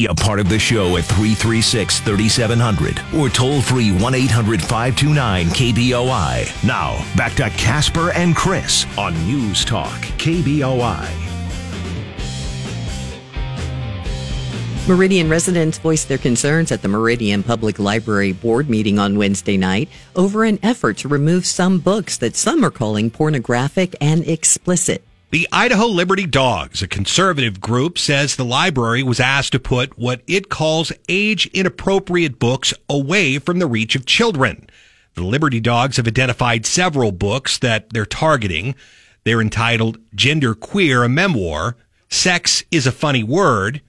Be a part of the show at 336 3700 or toll free 1 800 529 KBOI. Now, back to Casper and Chris on News Talk KBOI. Meridian residents voiced their concerns at the Meridian Public Library Board meeting on Wednesday night over an effort to remove some books that some are calling pornographic and explicit. The Idaho Liberty Dogs, a conservative group, says the library was asked to put what it calls age inappropriate books away from the reach of children. The Liberty Dogs have identified several books that they're targeting. They're entitled Gender Queer, a Memoir, Sex is a Funny Word,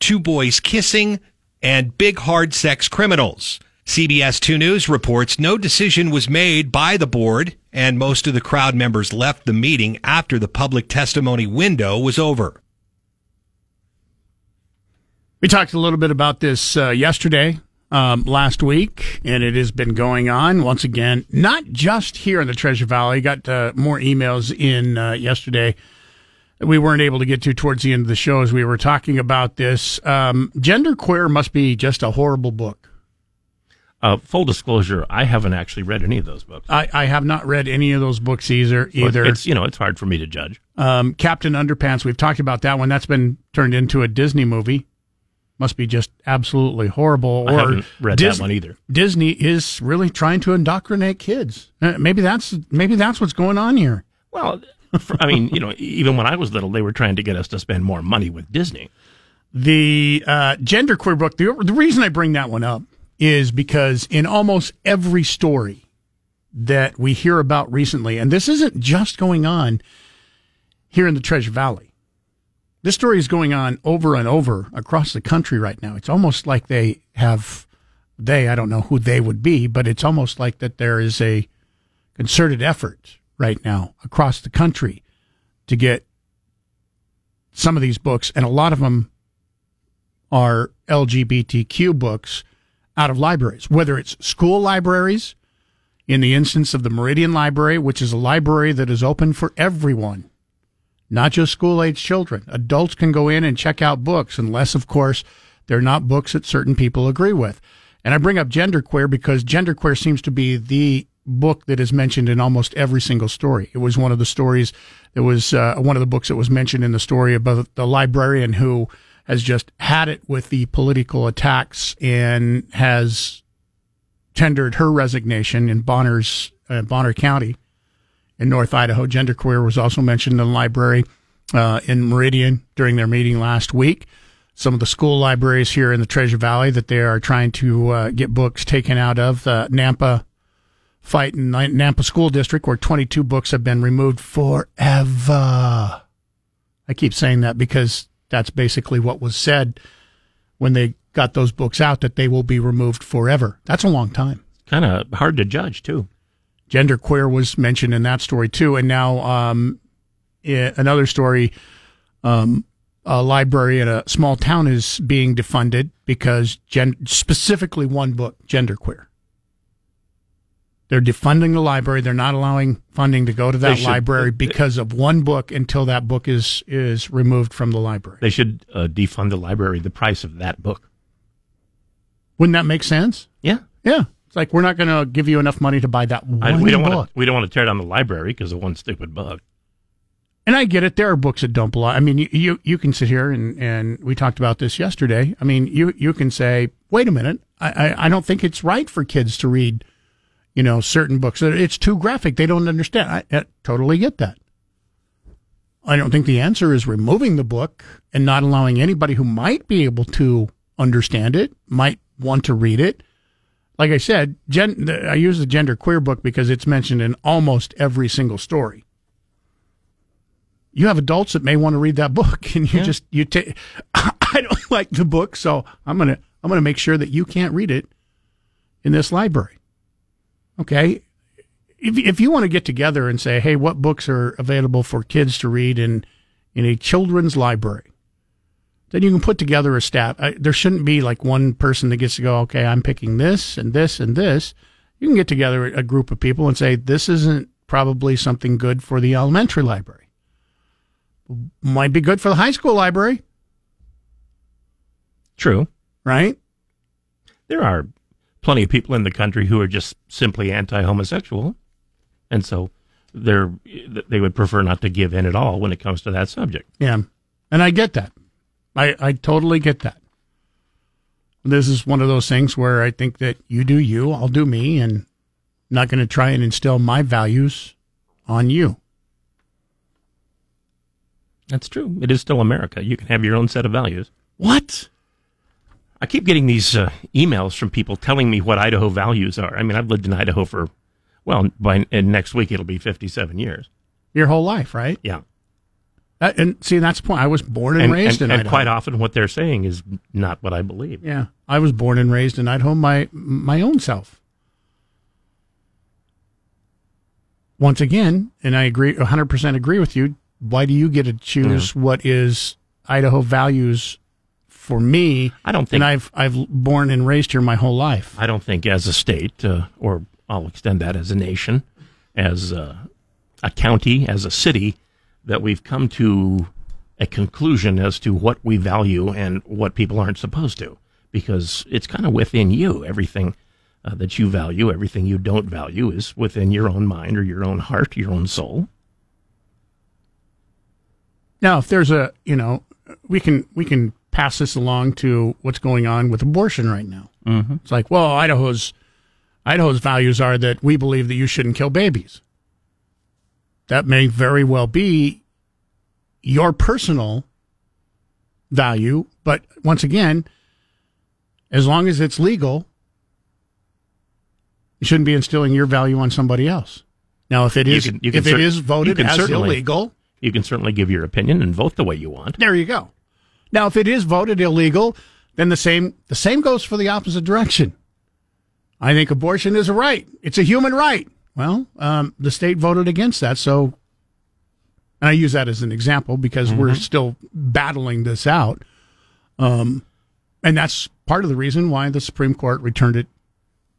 Two Boys Kissing, and Big Hard Sex Criminals. CBS 2 News reports no decision was made by the board, and most of the crowd members left the meeting after the public testimony window was over. We talked a little bit about this uh, yesterday, um, last week, and it has been going on once again, not just here in the Treasure Valley. Got uh, more emails in uh, yesterday we weren't able to get to towards the end of the show as we were talking about this. Um, Gender Queer must be just a horrible book. Uh, full disclosure, I haven't actually read any of those books. I, I have not read any of those books either. Either it's you know it's hard for me to judge. Um, Captain Underpants, we've talked about that one. That's been turned into a Disney movie. Must be just absolutely horrible. I haven't read Dis- that one either. Disney is really trying to indoctrinate kids. Uh, maybe that's maybe that's what's going on here. Well, I mean, you know, even when I was little, they were trying to get us to spend more money with Disney. The uh, queer book, the, the reason I bring that one up is because in almost every story that we hear about recently, and this isn't just going on here in the Treasure Valley, this story is going on over and over across the country right now. It's almost like they have, they, I don't know who they would be, but it's almost like that there is a concerted effort right now across the country to get some of these books, and a lot of them are LGBTQ books out of libraries, whether it's school libraries, in the instance of the Meridian Library, which is a library that is open for everyone, not just school age children. Adults can go in and check out books, unless, of course, they're not books that certain people agree with. And I bring up genderqueer because genderqueer seems to be the book that is mentioned in almost every single story. It was one of the stories that was uh, one of the books that was mentioned in the story about the librarian who has just had it with the political attacks and has tendered her resignation in Bonner's uh, Bonner County in North Idaho. Genderqueer was also mentioned in the library uh, in Meridian during their meeting last week. Some of the school libraries here in the Treasure Valley that they are trying to uh, get books taken out of. The Nampa fight in Nampa School District where 22 books have been removed forever. I keep saying that because that's basically what was said when they got those books out that they will be removed forever. That's a long time. Kind of hard to judge too. Gender queer was mentioned in that story too, and now um, another story. Um, a library in a small town is being defunded because gen- specifically one book, genderqueer. They're defunding the library. They're not allowing funding to go to that should, library because of one book until that book is is removed from the library. They should uh, defund the library the price of that book. Wouldn't that make sense? Yeah, yeah. It's like we're not going to give you enough money to buy that one I, we don't book. Wanna, we don't want to tear down the library because of one stupid book. And I get it. There are books that don't belong. I mean, you, you, you can sit here and, and we talked about this yesterday. I mean, you, you can say, wait a minute. I, I, I don't think it's right for kids to read you know, certain books. It's too graphic. They don't understand. I, I totally get that. I don't think the answer is removing the book and not allowing anybody who might be able to understand it, might want to read it. Like I said, gen, I use the gender queer book because it's mentioned in almost every single story. You have adults that may want to read that book, and you yeah. just you take. I don't like the book, so I'm gonna I'm gonna make sure that you can't read it in this library. Okay. If, if you want to get together and say, hey, what books are available for kids to read in, in a children's library, then you can put together a staff. I, there shouldn't be like one person that gets to go, okay, I'm picking this and this and this. You can get together a group of people and say, this isn't probably something good for the elementary library. Might be good for the high school library. True. right? There are plenty of people in the country who are just simply anti-homosexual, and so they're they would prefer not to give in at all when it comes to that subject. Yeah. And I get that. I, I totally get that. This is one of those things where I think that you do you, I'll do me, and I'm not going to try and instill my values on you. That's true. It is still America. You can have your own set of values. What? I keep getting these uh, emails from people telling me what Idaho values are. I mean, I've lived in Idaho for, well, by and next week it'll be 57 years. Your whole life, right? Yeah. And see, that's the point. I was born and, And, raised and, in and Idaho. quite often what they're saying is not what I believe. Yeah, I was born and raised in Idaho. My my own self. Once again, and I agree, 100% agree with you. Why do you get to choose what is Idaho values for me? I don't think And I've I've born and raised here my whole life. I don't think as a state, uh, or I'll extend that as a nation, as a, a county, as a city, that we've come to a conclusion as to what we value and what people aren't supposed to, because it's kind of within you. Everything uh, that you value, everything you don't value, is within your own mind or your own heart, your own soul. Now, if there's a you know, we can we can pass this along to what's going on with abortion right now. Mm-hmm. It's like, well, Idaho's Idaho's values are that we believe that you shouldn't kill babies. That may very well be your personal value, but once again, as long as it's legal, you shouldn't be instilling your value on somebody else. Now, if it is You can- you can if it cer- is you voted as certainly- illegal, You can certainly give your opinion and vote the way you want. there you go. Now, if it is voted illegal, then the same the same goes for the opposite direction. I think abortion is a right; it's a human right. Well, um, the state voted against that, so and I use that as an example because we're still battling this out, um, and that's part of the reason why the Supreme Court returned it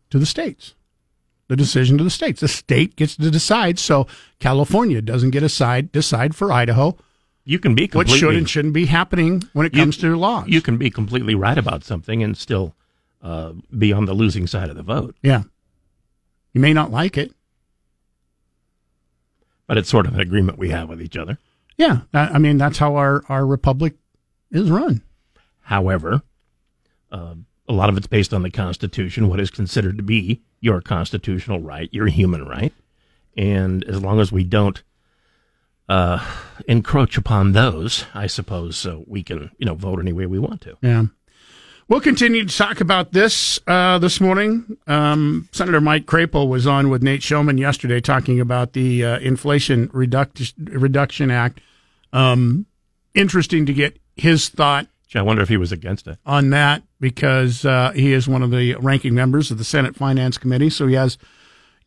to the states. The decision to the states. The state gets to decide, so California doesn't get a side decide for Idaho You can be what should and shouldn't be happening when it You- comes to laws. you can be completely right about something and still uh, be on the losing side of the vote. yeah. You may not like it. But it's sort of an agreement we have with each other. Yeah. I I mean, that's how our, our republic is run. However, uh, a lot of it's based on the Constitution, what is considered to be your constitutional right, your human right. And as long as we don't uh, encroach upon those, I suppose uh, we can, you know, vote any way we want to. Yeah. We'll continue to talk about this uh, this morning. Um, Senator Mike Crapo was on with Nate Shelman yesterday talking about the uh, Inflation Reduc- Reduction Act. Um, interesting to get his thought I wonder if he was against it. on that because uh, he is one of the ranking members of the Senate Finance Committee. So he has,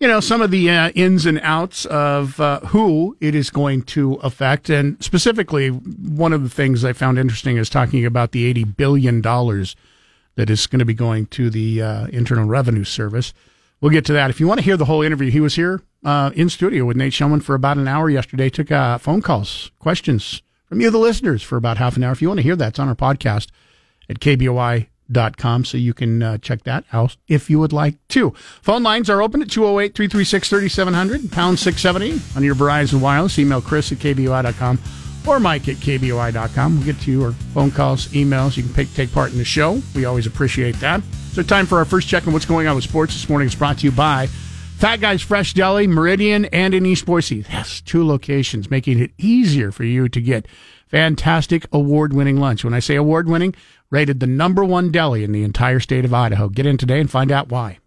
you know, some of the uh, ins and outs of uh, who it is going to affect. And specifically, one of the things I found interesting is talking about the $80 billion that is going to be going to the uh, Internal Revenue Service. We'll get to that. If you want to hear the whole interview, he was here uh, in studio with Nate Shelman for about an hour yesterday. Took uh, phone calls, questions from you, the listeners, for about half an hour. If you want to hear that, it's on our podcast at kboi.com, so you can uh, check that out if you would like to. Phone lines are open at 208 336 3700, pound 670 on your Verizon Wireless. Email Chris at kboi.com or Mike at kboi.com. We'll get to your phone calls, emails. You can pick, take part in the show. We always appreciate that. So, time for our first check on what's going on with sports this morning is brought to you by Fat Guys Fresh Deli, Meridian, and in East Boise. Yes, two locations, making it easier for you to get fantastic award winning lunch. When I say award winning, rated the number one deli in the entire state of Idaho. Get in today and find out why.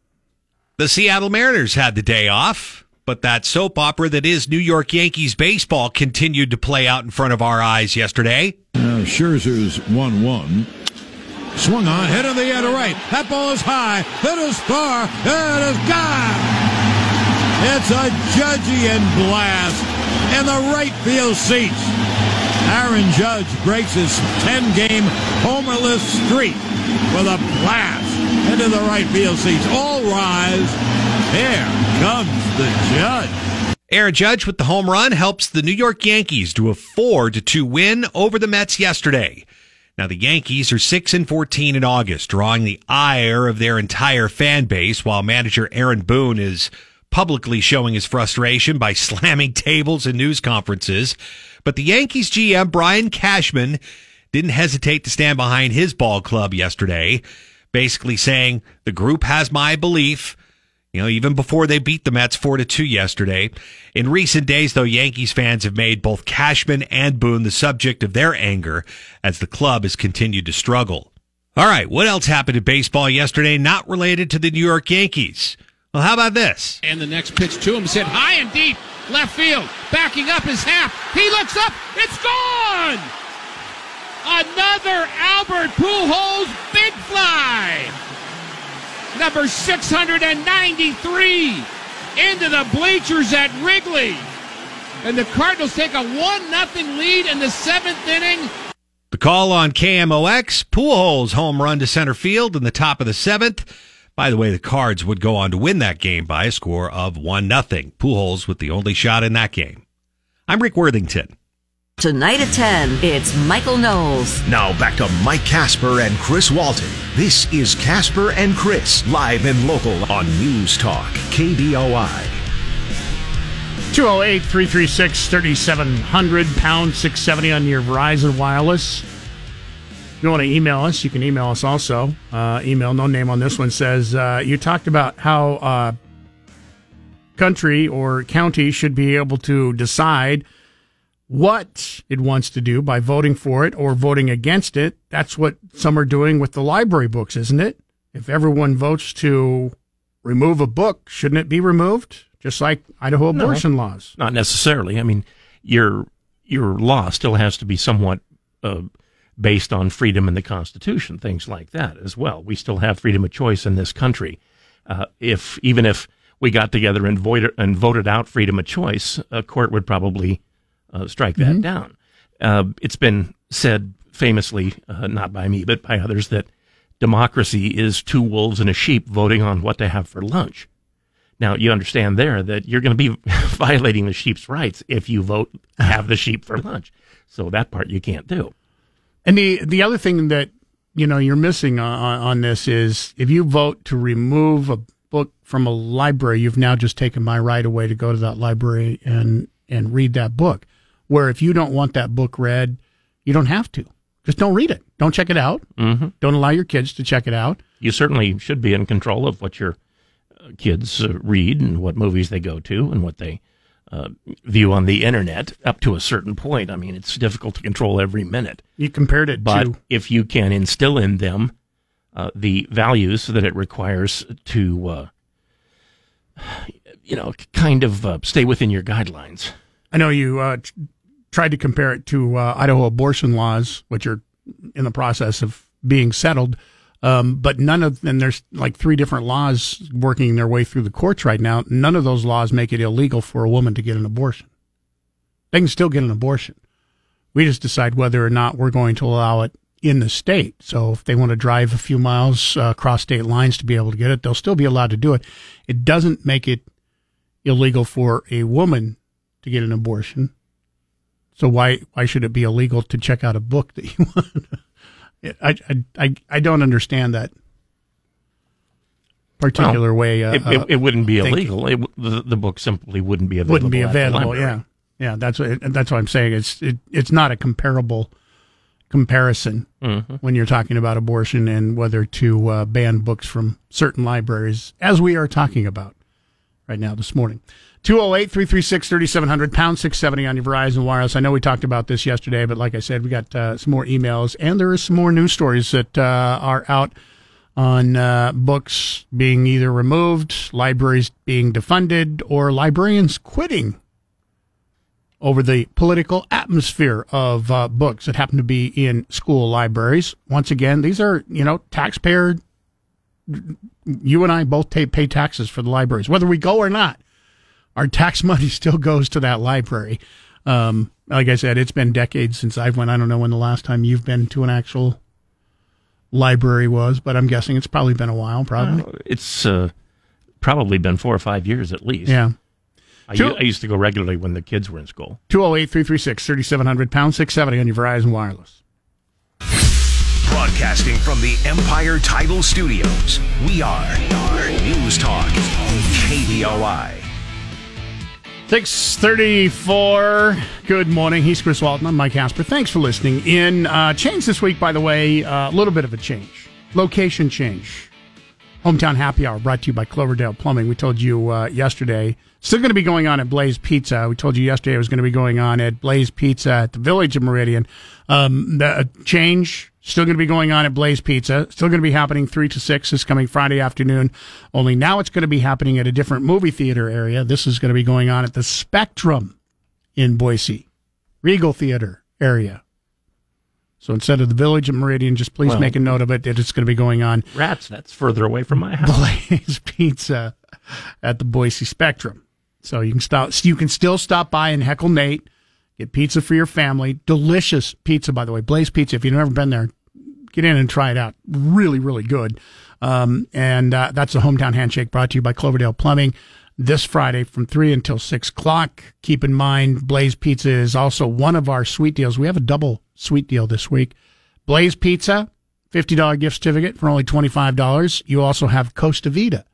The Seattle Mariners had the day off, but that soap opera that is New York Yankees baseball continued to play out in front of our eyes yesterday. Now Scherzer's 1 1. Swung on, hit in the air to right. That ball is high. It is far. It is gone. It's a Judgian blast in the right field seats. Aaron Judge breaks his 10 game homerless streak with a blast into the right field seats. All rise. Here comes the Judge. Aaron Judge with the home run helps the New York Yankees to a 4 to 2 win over the Mets yesterday. Now the Yankees are 6 and 14 in August, drawing the ire of their entire fan base while manager Aaron Boone is publicly showing his frustration by slamming tables in news conferences. But the Yankees GM Brian Cashman didn't hesitate to stand behind his ball club yesterday, basically saying the group has my belief. You know, even before they beat the Mets 4 to 2 yesterday. In recent days, though, Yankees fans have made both Cashman and Boone the subject of their anger as the club has continued to struggle. All right, what else happened in baseball yesterday not related to the New York Yankees? Well, how about this? And the next pitch to him said high and deep, left field, backing up his half. He looks up, it's gone! Another Albert Pujols big fly! Number 693 into the bleachers at Wrigley. And the Cardinals take a 1 0 lead in the seventh inning. The call on KMOX, Pujols home run to center field in the top of the seventh. By the way, the Cards would go on to win that game by a score of 1 0. Pujols with the only shot in that game. I'm Rick Worthington. Tonight at 10, it's Michael Knowles. Now back to Mike Casper and Chris Walton. This is Casper and Chris, live and local on News Talk, KBOI. 208 336 3700, pound 670 on your Verizon Wireless. You want to email us, you can email us also. Uh, email, no name on this one, says uh, you talked about how uh, country or county should be able to decide what it wants to do by voting for it or voting against it. That's what some are doing with the library books, isn't it? If everyone votes to remove a book, shouldn't it be removed? Just like Idaho abortion No. laws. Not necessarily. I mean, your your law still has to be somewhat uh, based on freedom in the Constitution, things like that as well. We still have freedom of choice in this country. Uh, if even if we got together and voted and voted out freedom of choice, a court would probably uh, strike that down. Uh, it's been said famously, uh, not by me but by others, that democracy is two wolves and a sheep voting on what to have for lunch. Now you understand there that you're going to be violating the sheep's rights if you vote have the sheep for lunch. So that part you can't do. And the the other thing that you know you're missing on, on this is if you vote to remove a book from a library, you've now just taken my right away to go to that library and and read that book. Where if you don't want that book read, you don't have to. Just don't read it. Don't check it out. Mm-hmm. Don't allow your kids to check it out. You certainly should be in control of what your uh, kids uh, read and what movies they go to and what they uh, view on the internet up to a certain point. I mean, it's difficult to control every minute. You compared it But to if you can instill in them uh, the values that it requires to, uh, you know, kind of uh, stay within your guidelines. I know you uh, t- tried to compare it to uh, Idaho abortion laws, which are in the process of being settled. Um, but none of, and there's like three different laws working their way through the courts right now. None of those laws make it illegal for a woman to get an abortion. They can still get an abortion. We just decide whether or not we're going to allow it in the state. So if they want to drive a few miles uh, across state lines to be able to get it, they'll still be allowed to do it. It doesn't make it illegal for a woman to get an abortion. So why why should it be illegal to check out a book that you want? I, I I I don't understand that particular Well, way. Uh, it, it, uh, it wouldn't be thinking. illegal. It, the, the book simply wouldn't be available. wouldn't be available. Yeah, yeah. That's what that's what I'm saying. It's it, it's not a comparable comparison Mm-hmm. when you're talking about abortion and whether to uh, ban books from certain libraries, as we are talking about right now this morning. 208 336 3700, pound 670 on your Verizon Wireless. I know we talked about this yesterday, but like I said, we got uh, some more emails and there are some more news stories that uh, are out on uh, books being either removed, libraries being defunded, or librarians quitting over the political atmosphere of uh, books that happen to be in school libraries. Once again, these are, you know, taxpayer. You and I both pay taxes for the libraries, whether we go or not. Our tax money still goes to that library. Um, like I said, it's been decades since I've went. I don't know when the last time you've been to an actual library was, but I'm guessing it's probably been a while. Probably, Uh, It's uh, probably been four or five years at least. yeah. I, Two- u- I used to go regularly when the kids were in school. 208 336 3700 pound 670 on your Verizon Wireless. Broadcasting from the Empire Title Studios, we are, are News Talk, KBOI. 634. Good morning. He's Chris Walton. I'm Mike Casper. Thanks for listening in. Uh, change this week, by the way, a uh, little bit of a change. Location change. Hometown Happy Hour brought to you by Cloverdale Plumbing. We told you uh, yesterday. Still going to be going on at Blaze Pizza. We told you yesterday it was going to be going on at Blaze Pizza at the Village of Meridian. Um, the change Still going to be going on at Blaze Pizza. Still going to be happening 3 to 6 this coming Friday afternoon. Only now it's going to be happening at a different movie theater area. This is going to be going on at the Spectrum in Boise, Regal Theater area. So instead of the Village of Meridian, just please well, make a note of it that it's going to be going on. Rats, that's further away from my house. Blaze Pizza at the Boise Spectrum. So you can stop. You can still stop by and heckle Nate Get pizza for your family. Delicious pizza, by the way. Blaze Pizza. If you've never been there, get in and try it out. Really, really good. Um, and uh, that's the hometown handshake brought to you by Cloverdale Plumbing this Friday from 3 until 6 o'clock. Keep in mind, Blaze Pizza is also one of our sweet deals. We have a double sweet deal this week. Blaze Pizza, $50 gift certificate for only $25. You also have Costa Vida,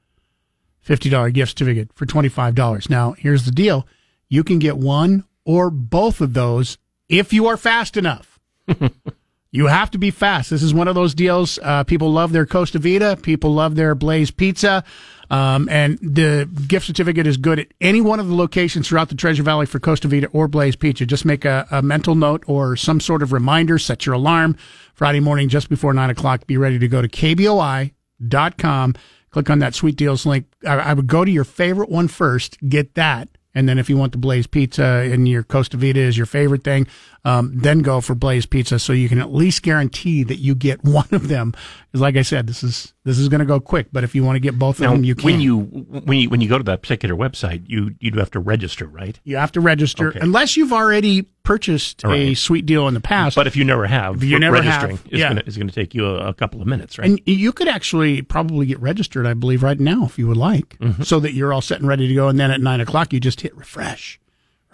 $50 gift certificate for $25. Now, here's the deal. You can get one or both of those if you are fast enough. you have to be fast. This is one of those deals. Uh, people love their Costa Vida. People love their Blaze Pizza. Um, and the gift certificate is good at any one of the locations throughout the Treasure Valley for Costa Vida or Blaze Pizza. Just make a, a mental note or some sort of reminder. Set your alarm Friday morning just before 9 o'clock. Be ready to go to kboi.com. Click on that sweet deals link. I, I would go to your favorite one first. Get that and then if you want the Blaze Pizza and your Costa Vida is your favorite thing, um, then go for Blaze Pizza so you can at least guarantee that you get one of them. Because like I said, this is this is going to go quick. But if you want to get both now, of them, you can. When you when you when you go to that particular website, you you do have to register, right? You have to register okay. unless you've already purchased right. a sweet deal in the past. But if you never have, you never registering have, is yeah. going to take you a, a, couple of minutes, right? And you could actually probably get registered, I believe, right now if you would like, mm-hmm. so that you're all set and ready to go. And then at nine o'clock, you just hit refresh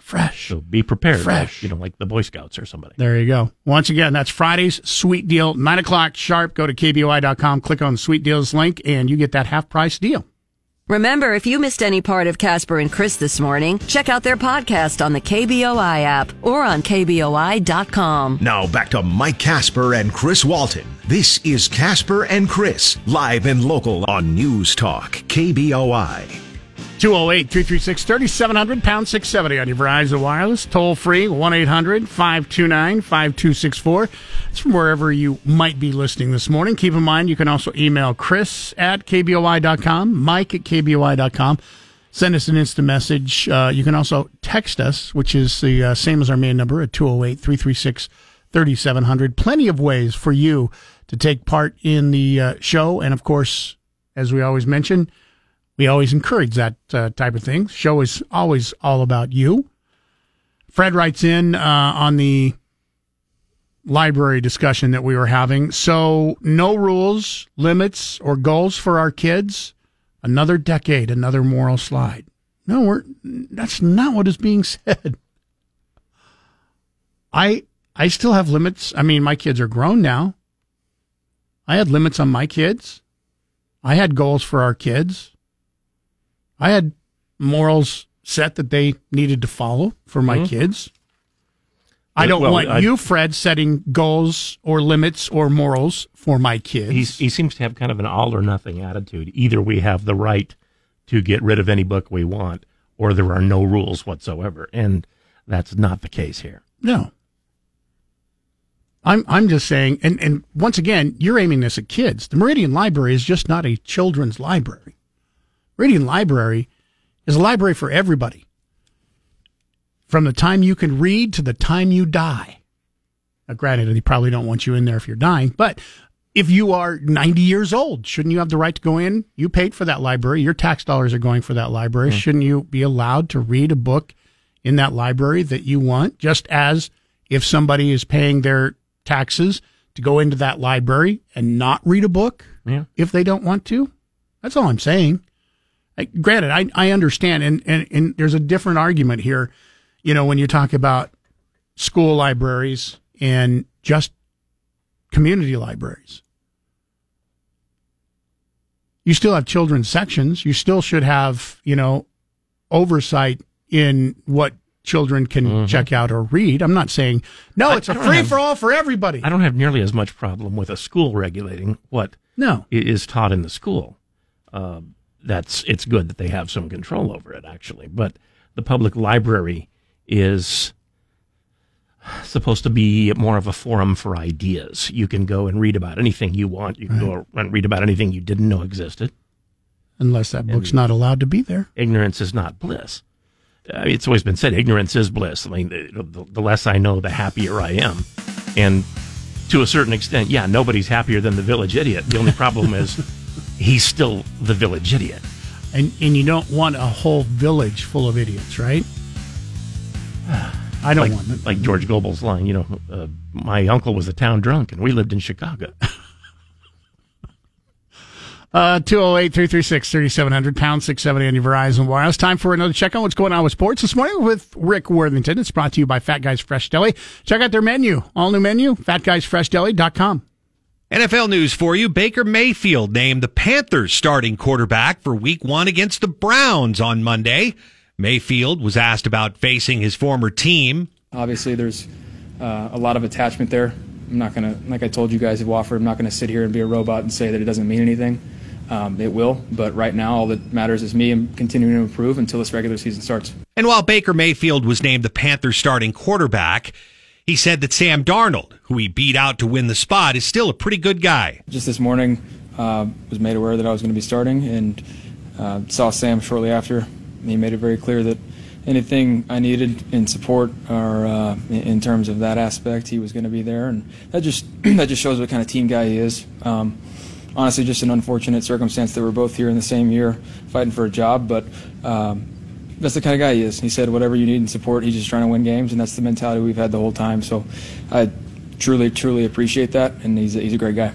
fresh. So be prepared. Fresh. you know, like the Boy Scouts or somebody. There you go. Once again, that's Friday's sweet deal, 9 o'clock sharp. Go to KBOI.com, click on the sweet deals link, and you get that half price deal. Remember, if you missed any part of Casper and Chris this morning, check out their podcast on the KBOI app or on KBOI.com. Now back to Mike Casper and Chris Walton. This is Casper and Chris, live and local on News Talk, KBOI. 208 336 3700, pound 670 on your Verizon Wireless. Toll free 1 800 529 5264. It's from wherever you might be listening this morning. Keep in mind, you can also email Chris at KBOI.com, Mike at KBOI.com. Send us an instant message. Uh, you can also text us, which is the uh, same as our main number at 208 336 3700. Plenty of ways for you to take part in the uh, show. And of course, as we always mention, we always encourage that uh, type of thing. Show is always all about you. Fred writes in uh, on the library discussion that we were having. So, no rules, limits, or goals for our kids. Another decade, another moral slide. No, we're, that's not what is being said. I I still have limits. I mean, my kids are grown now. I had limits on my kids. I had goals for our kids. I had morals set that they needed to follow for my mm-hmm. kids. I don't well, want I, you, Fred, setting goals or limits or morals for my kids. he seems to have kind of an all or nothing attitude. Either we have the right to get rid of any book we want, or there are no rules whatsoever. And that's not the case here. No. I'm I'm just saying, and, and once again, you're aiming this at kids. The Meridian Library is just not a children's library. Meridian Library is a library for everybody. From the time you can read to the time you die. Now, granted, they probably don't want you in there if you're dying, but if you are 90 years old, shouldn't you have the right to go in? You paid for that library. Your tax dollars are going for that library. Mm-hmm. Shouldn't you be allowed to read a book in that library that you want? Just as if somebody is paying their taxes to go into that library and not read a book yeah. if they don't want to? That's all I'm saying granted, I, I understand, and, and, and there's a different argument here. You know, when you talk about school libraries and just community libraries. You still have children's sections. You still should have, you know, oversight in what children can Mm-hmm. check out or read. I'm not saying, no, I- it's a free have- for all for everybody. I don't have nearly as much problem with a school regulating what No. is taught in the school. Uh, that's it's good that they have some control over it, actually. But the public library is supposed to be more of a forum for ideas. You can go and read about anything you want. You can go and read about anything you didn't know existed. Unless that book's not allowed to be there. Ignorance is not bliss. Uh, it's always been said ignorance is bliss. I mean, the, the, the less I know, the happier I am. And to a certain extent, yeah, nobody's happier than the village idiot. The only problem is he's still the village idiot. And and you don't want a whole village full of idiots, right? I don't Like, want it. like George Gobel's line, you know, uh, my uncle was a town drunk and we lived in Chicago. Uh, 208 336 3700, pound 670 on your Verizon Wireless. Time for another check on what's going on with sports this morning with Rick Worthington. It's brought to you by Fat Guys Fresh Deli. Check out their menu, all new menu, fatguysfreshdeli.com. NFL news for you. Baker Mayfield named the Panthers starting quarterback for week one against the Browns on Monday. Mayfield was asked about facing his former team. Obviously, there's uh, a lot of attachment there. I'm not going to, like I told you guys at Wofford, I'm not going to sit here and be a robot and say that it doesn't mean anything. Um, it will, but right now, all that matters is me and continuing to improve until this regular season starts. And while Baker Mayfield was named the Panthers starting quarterback, he said that Sam Darnold, who he beat out to win the spot, is still a pretty good guy. Just this morning, uh, was made aware that I was going to be starting and uh, saw Sam shortly after. He made it very clear that anything I needed in support or uh, in- terms of that aspect, he was going to be there, and that just that just shows what kind of team guy he is. Um, honestly, just an unfortunate circumstance that we're both here in the same year fighting for a job, but. Um, that's the kind of guy he is. He said, whatever you need in support, he's just trying to win games, and that's the mentality we've had the whole time. So I truly, truly appreciate that, and he's a, he's a great guy.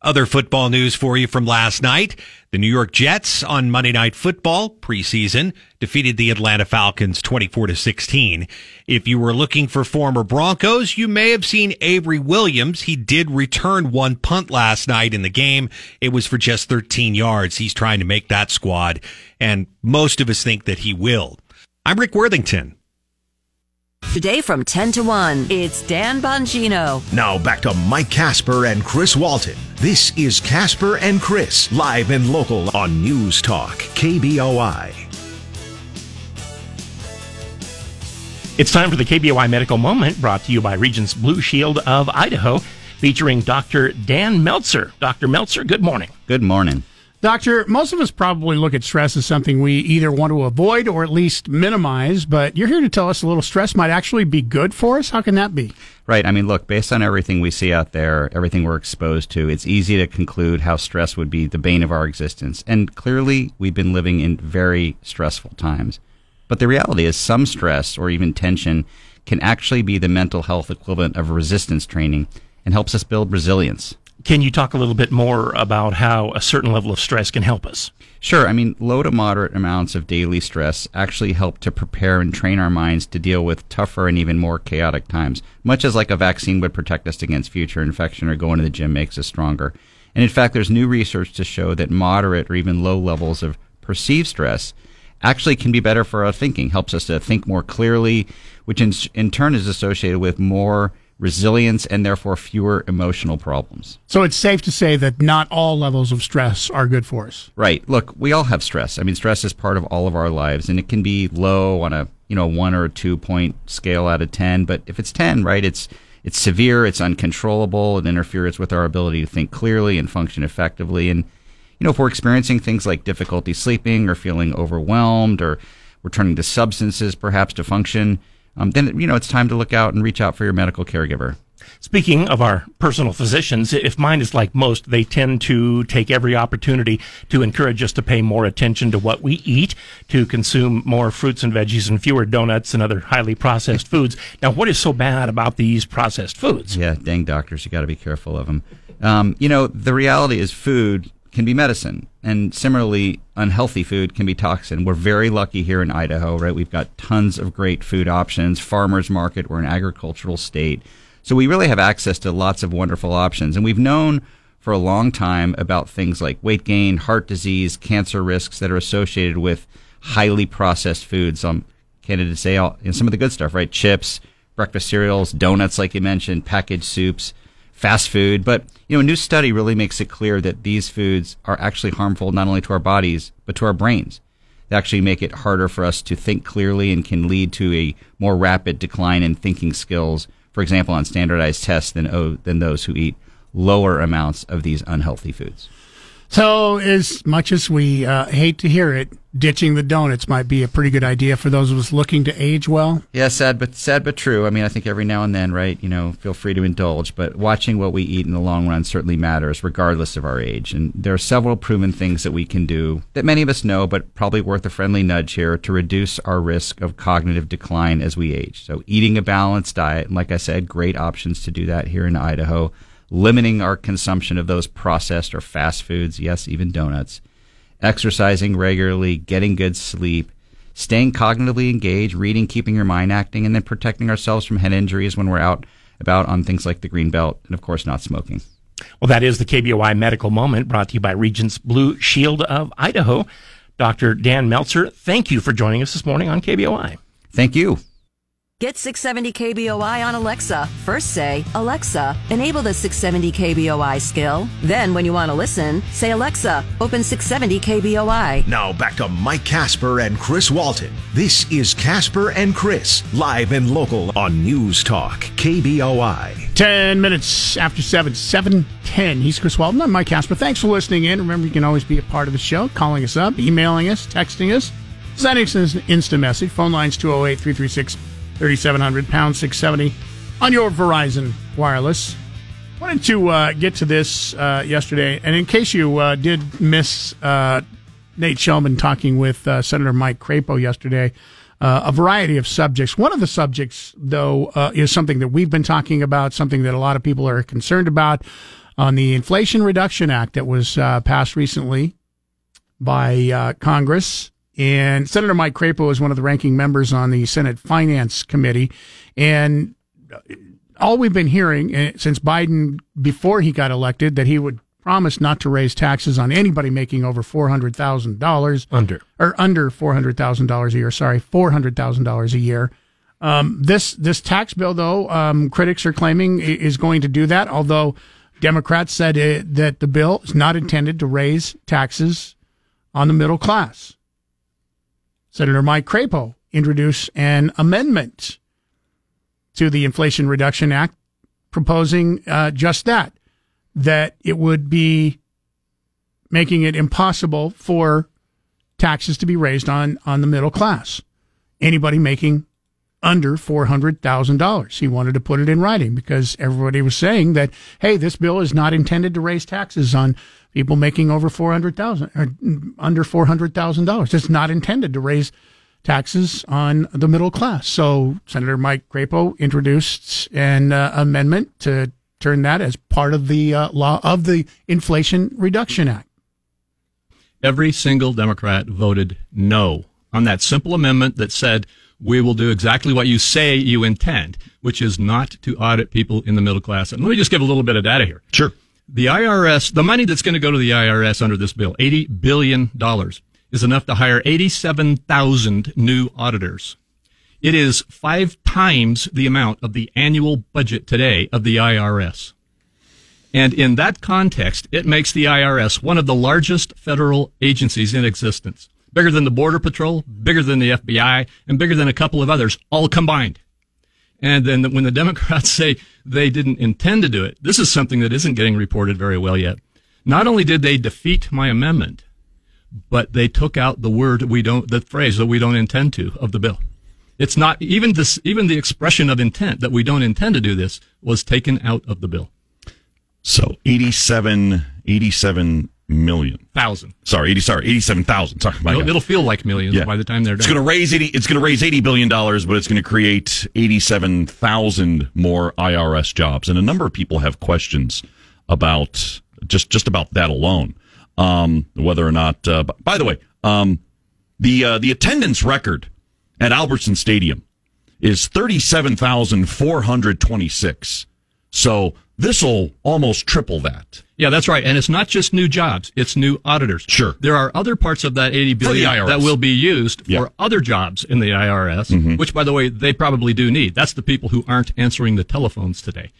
Other football news for you from last night. The New York Jets on Monday Night Football preseason defeated the Atlanta Falcons 24 to 16. If you were looking for former Broncos, you may have seen Avery Williams. He did return one punt last night in the game. It was for just 13 yards. He's trying to make that squad, and most of us think that he will. I'm Rick Worthington. Today from 10 to 1, it's Dan Bongino. Now back to Mike Casper and Chris Walton. This is Casper and Chris, live and local on News Talk, KBOI. It's time for the KBOI Medical Moment brought to you by Regence Blue Shield of Idaho, featuring Dr. Dan Meltzer. Dr. Meltzer, good morning. Good morning. Doctor, most of us probably look at stress as something we either want to avoid or at least minimize, but you're here to tell us a little stress might actually be good for us. How can that be? Right. I mean, look, based on everything we see out there, everything we're exposed to, it's easy to conclude how stress would be the bane of our existence. And clearly, we've been living in very stressful times. But the reality is, some stress or even tension can actually be the mental health equivalent of resistance training and helps us build resilience. Can you talk a little bit more about how a certain level of stress can help us? Sure. I mean, low to moderate amounts of daily stress actually help to prepare and train our minds to deal with tougher and even more chaotic times, much as like a vaccine would protect us against future infection or going to the gym makes us stronger. And in fact, there's new research to show that moderate or even low levels of perceived stress actually can be better for our thinking, helps us to think more clearly, which in, in turn is associated with more resilience and therefore fewer emotional problems. So it's safe to say that not all levels of stress are good for us. Right. Look, we all have stress. I mean, stress is part of all of our lives, and it can be low on a you know one or a two point scale out of ten. But if it's ten, right, it's it's severe, it's uncontrollable, it interferes with our ability to think clearly and function effectively. And you know, if we're experiencing things like difficulty sleeping or feeling overwhelmed, or we're turning to substances perhaps to function, um, then you know it's time to look out and reach out for your medical caregiver. Speaking of our personal physicians, if mine is like most, they tend to take every opportunity to encourage us to pay more attention to what we eat, to consume more fruits and veggies and fewer donuts and other highly processed foods. Now, what is so bad about these processed foods? Yeah, dang doctors, you got to be careful of them. Um, you know, the reality is food can be medicine, and similarly, unhealthy food can be toxin. We're very lucky here in Idaho, right? We've got tons of great food options. Farmers market. We're an agricultural state. So we really have access to lots of wonderful options. And we've known for a long time about things like weight gain, heart disease, cancer risks that are associated with highly processed foods. I'm candid to say all, you know, some of the good stuff, right? Chips, breakfast cereals, donuts, like you mentioned, packaged soups, fast food. But, you know, a new study really makes it clear that these foods are actually harmful not only to our bodies, but to our brains. They actually make it harder for us to think clearly and can lead to a more rapid decline in thinking skills, for example, on standardized tests than, oh, than those who eat lower amounts of these unhealthy foods. So, as much as we uh, hate to hear it, ditching the donuts might be a pretty good idea for those of us looking to age well. Yeah, sad but sad but true. I mean, I think every now and then, right? You know, feel free to indulge, but watching what we eat in the long run certainly matters, regardless of our age. And there are several proven things that we can do that many of us know, but probably worth a friendly nudge here to reduce our risk of cognitive decline as we age. So, eating a balanced diet, and like I said, great options to do that here in Idaho limiting our consumption of those processed or fast foods, yes, even donuts, exercising regularly, getting good sleep, staying cognitively engaged, reading, keeping your mind acting, and then protecting ourselves from head injuries when we're out about on things like the green belt, and of course, not smoking. Well, that is the KBOI Medical Moment brought to you by Regence Blue Shield of Idaho. Dr. Dan Meltzer, thank you for joining us this morning on KBOI. Thank you. Get 670 KBOI on Alexa. First say, Alexa, enable the 670 KBOI skill. Then, when you want to listen, say, Alexa, open 670 KBOI. Now back to Mike Casper and Chris Walton. This is Casper and Chris, live and local on News Talk, KBOI. 10 minutes after 7, 710. He's Chris Walton. I'm Mike Casper. Thanks for listening in. Remember, you can always be a part of the show, calling us up, emailing us, texting us, sending us an instant message. Phone lines 208 336 3700 pound 670 on your Verizon wireless. Wanted to uh, get to this uh, yesterday, and in case you uh, did miss uh, Nate Shelman talking with uh, Senator Mike Crapo yesterday, uh, a variety of subjects. One of the subjects, though, is something that we've been talking about, something that a lot of people are concerned about on the Inflation Reduction Act that was passed recently by Congress. And Senator Mike Crapo is one of the ranking members on the Senate Finance Committee. And all we've been hearing eh, since Biden, before he got elected, that he would promise not to raise taxes on anybody making over $400,000. Under. Or under $400,000 a year. Sorry, $400,000 a year. Um, this, this tax bill, though, um, critics are claiming is going to do that, although Democrats said it, eh, that the bill is not intended to raise taxes on the middle class. Senator Mike Crapo introduced an amendment to the Inflation Reduction Act proposing uh, just that, that it would be making it impossible for taxes to be raised on, on the middle class. Anybody making under $400,000. He wanted to put it in writing because everybody was saying that, hey, this bill is not intended to raise taxes on people making over 400,000 or under $400,000. It's not intended to raise taxes on the middle class. So Senator Mike Crapo introduced an uh, amendment to turn that as part of the uh, law of the Inflation Reduction Act. Every single Democrat voted no on that simple amendment that said we will do exactly what you say you intend, which is not to audit people in the middle class. And let me just give a little bit of data here. Sure. The IRS, the money that's going to go to the IRS under this bill, $80 billion, is enough to hire 87,000 new auditors. It is five times the amount of the annual budget today of the IRS. And in that context, it makes the IRS one of the largest federal agencies in existence. Bigger than the Border Patrol, bigger than the FBI, and bigger than a couple of others, all combined. And then when the Democrats say they didn't intend to do it, this is something that isn't getting reported very well yet. Not only did they defeat my amendment, but they took out the word we don't, the phrase that we don't intend to of the bill. It's not even this, even the expression of intent that we don't intend to do this was taken out of the bill. So 87, 87 million thousand. Sorry, 80, sorry, 87,000. Sorry, it'll, it'll, feel like millions yeah. by the time they're done. It's going to raise 80, it's going to raise 80 billion dollars, but it's going to create 87,000 more IRS jobs. And a number of people have questions about just, just about that alone. Um, whether or not, uh, by the way, um, the, uh, the attendance record at Albertson Stadium is 37,426. So this will almost triple that. Yeah, that's right. And it's not just new jobs, it's new auditors. Sure. There are other parts of that 80 For the billion that will be used for Yeah. other jobs in the IRS, Mm-hmm. which by the way, they probably do need. That's the people who aren't answering the telephones today.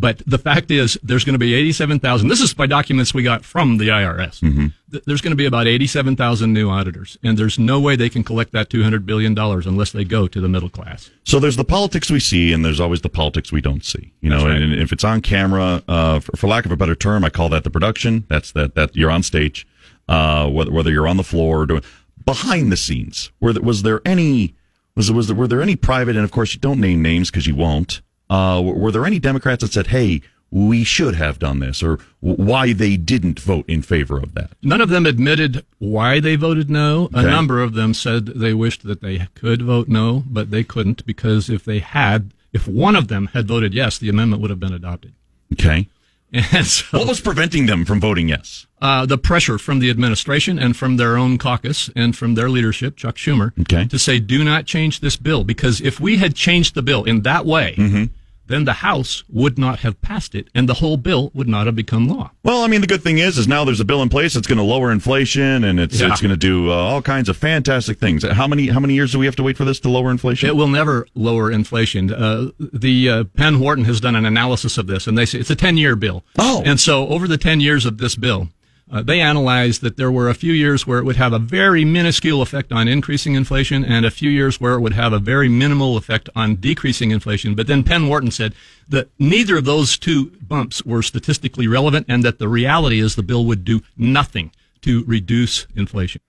But the fact is, there's going to be 87,000. This is by documents we got from the IRS. Mm-hmm. There's going to be about 87,000 new auditors, and there's no way they can collect that 200 billion dollars unless they go to the middle class. So there's the politics we see, and there's always the politics we don't see. You know, right. and if it's on camera, uh, for, for lack of a better term, I call that the production. That's that that you're on stage, uh, whether whether you're on the floor or doing behind the scenes. Were was there any was was there were there any private? And of course, you don't name names because you won't. Uh, were, there any Democrats that said, "Hey"? We should have done this, or why they didn't vote in favor of that. None of them admitted why they voted no. A number of them said they wished that they could vote no, but they couldn't because if they had, if one of them had voted yes, the amendment would have been adopted. Okay, And so, what was preventing them from voting yes? uh, the pressure from the administration and from their own caucus and from their leadership, Chuck Schumer, Okay. to say, do not change this bill. Because if we had changed the bill in that way, Mm-hmm. Then the House would not have passed it and the whole bill would not have become law. Well, I mean, the good thing is, is now there's a bill in place that's going to lower inflation, and it's Yeah. it's going to do uh, all kinds of fantastic things. How many how many years do we have to wait for this to lower inflation? It will never lower inflation. Uh, the uh, Penn Wharton has done an analysis of this, and they say it's a 10 year bill. Oh. And so over the 10 years of this bill, uh, they analyzed that there were a few years where it would have a very minuscule effect on increasing inflation and a few years where it would have a very minimal effect on decreasing inflation. But then Penn Wharton said that neither of those two bumps were statistically relevant and that the reality is the bill would do nothing to reduce inflation.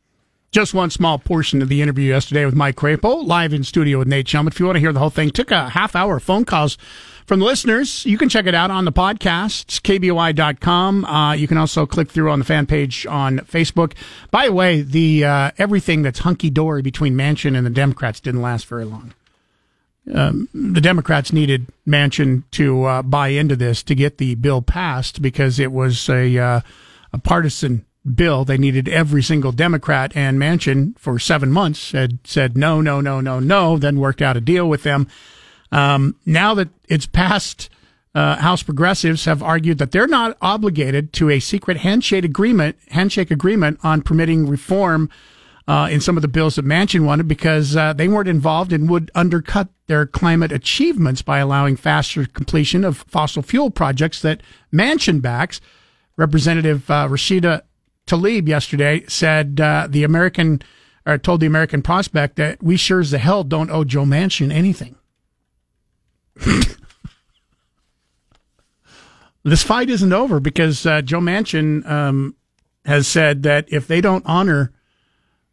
Just one small portion of the interview yesterday with Mike Crapo, live in studio with Nate Chum. If you want to hear the whole thing, took a half hour of phone calls from the listeners. You can check it out on the podcast, kboi.com. Uh, you can also click through on the fan page on Facebook. By the way, the uh, everything that's hunky dory between Manchin and the Democrats didn't last very long. Um, the Democrats needed Manchin to uh, buy into this to get the bill passed because it was a uh, a partisan bill. They needed every single Democrat, and Manchin for seven months had said no, no, no, no, no. Then worked out a deal with them. Um, now that it's passed, uh, House progressives have argued that they're not obligated to a secret handshake agreement, handshake agreement on permitting reform uh, in some of the bills that Manchin wanted because uh, they weren't involved and would undercut their climate achievements by allowing faster completion of fossil fuel projects that Manchin backs. Representative uh, Rashida Tlaib yesterday said uh, the American, or told the American prospect that we sure as the hell don't owe Joe Manchin anything. this fight isn't over because uh, Joe Manchin um, has said that if they don't honor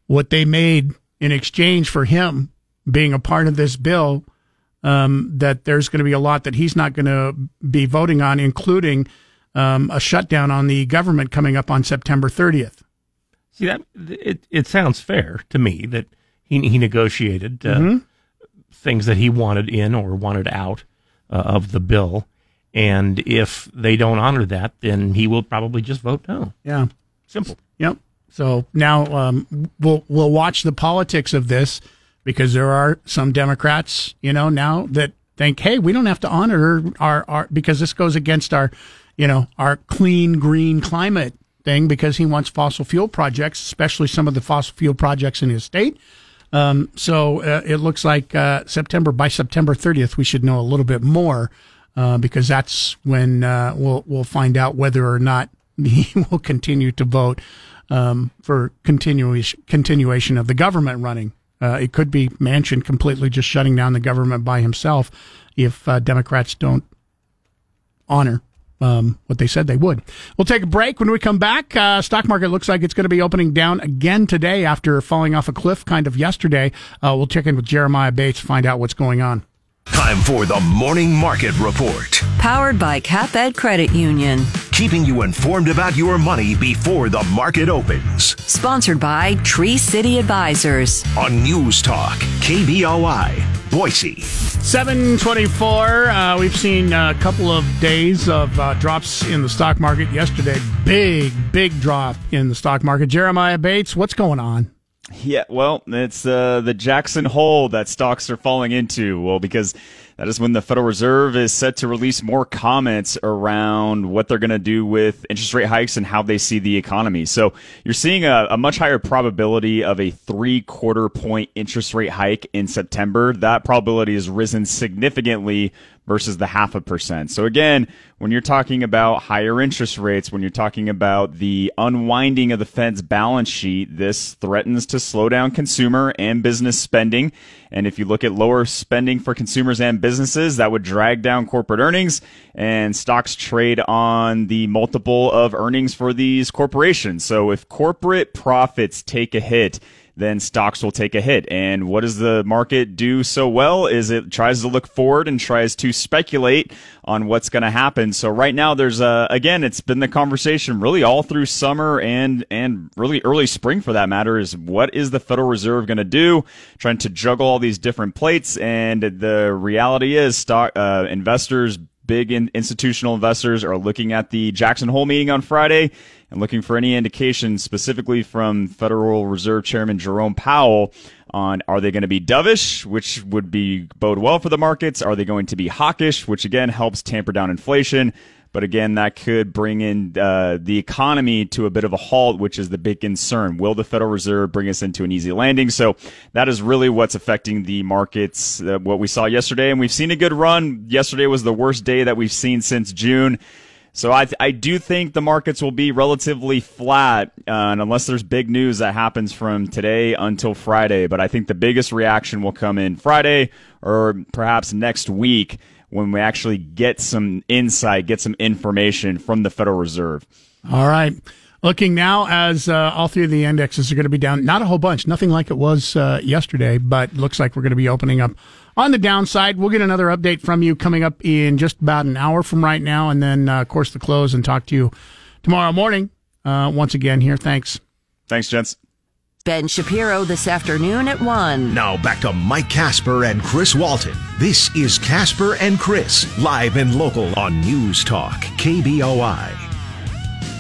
what they made in exchange for him being a part of this bill, um, that there's going to be a lot that he's not going to be voting on, including um, a shutdown on the government coming up on September 30th. See that it it sounds fair to me that he he negotiated uh, Mhm. things that he wanted in or wanted out uh, of the bill, and if they don't honor that, then he will probably just vote no. Yeah. Simple. Yep. So now um, we'll we'll watch the politics of this because there are some Democrats, you know, now that think, hey, we don't have to honor our, our because this goes against our, you know, our clean green climate thing because he wants fossil fuel projects, especially some of the fossil fuel projects in his state. Um, so uh, it looks like uh, September by September 30th, we should know a little bit more uh, because that's when uh, we'll we'll find out whether or not he will continue to vote um, for continuation continuation of the government running. Uh, it could be Manchin completely just shutting down the government by himself if uh, Democrats don't honor um, what they said they would. We'll take a break. When we come back, uh, stock market looks like it's going to be opening down again today after falling off a cliff kind of yesterday. Uh, we'll check in with Jeremiah Bates find out what's going on. Time for the Morning Market Report. Powered by CapEd Credit Union. Keeping you informed about your money before the market opens. Sponsored by Tree City Advisors. On News Talk, KBOI, Boise. 724. Uh, we've seen a couple of days of uh, drops in the stock market. Yesterday, big, big drop in the stock market. Jeremiah Bates, what's going on? Yeah, well, it's uh, the Jackson hole that stocks are falling into. Well, because that is when the Federal Reserve is set to release more comments around what they're going to do with interest rate hikes and how they see the economy. So you're seeing a, a much higher probability of a three quarter point interest rate hike in September. That probability has risen significantly versus the half a percent. So again, when you're talking about higher interest rates, when you're talking about the unwinding of the Fed's balance sheet, this threatens to slow down consumer and business spending. And if you look at lower spending for consumers and businesses, that would drag down corporate earnings and stocks trade on the multiple of earnings for these corporations. So if corporate profits take a hit, then stocks will take a hit. And what does the market do so well is it tries to look forward and tries to speculate on what's going to happen. So right now there's a, again, it's been the conversation really all through summer and, and really early spring for that matter is what is the Federal Reserve going to do? Trying to juggle all these different plates. And the reality is stock, uh, investors, big in, institutional investors are looking at the Jackson Hole meeting on Friday and looking for any indication specifically from Federal Reserve Chairman Jerome Powell on are they going to be dovish, which would be bode well for the markets? Are they going to be hawkish, which again helps tamper down inflation? But again, that could bring in uh, the economy to a bit of a halt, which is the big concern. Will the Federal Reserve bring us into an easy landing? So that is really what's affecting the markets. Uh, what we saw yesterday, and we've seen a good run. Yesterday was the worst day that we've seen since June. So I, I do think the markets will be relatively flat, uh, unless there's big news that happens from today until Friday. But I think the biggest reaction will come in Friday or perhaps next week when we actually get some insight, get some information from the Federal Reserve. All right. Looking now as uh, all three of the indexes are going to be down, not a whole bunch, nothing like it was uh, yesterday, but looks like we're going to be opening up on the downside. We'll get another update from you coming up in just about an hour from right now, and then, uh, of course, the close and talk to you tomorrow morning. Uh, once again, here. Thanks. Thanks, gents. Ben Shapiro this afternoon at 1. Now back to Mike Casper and Chris Walton. This is Casper and Chris, live and local on News Talk, KBOI.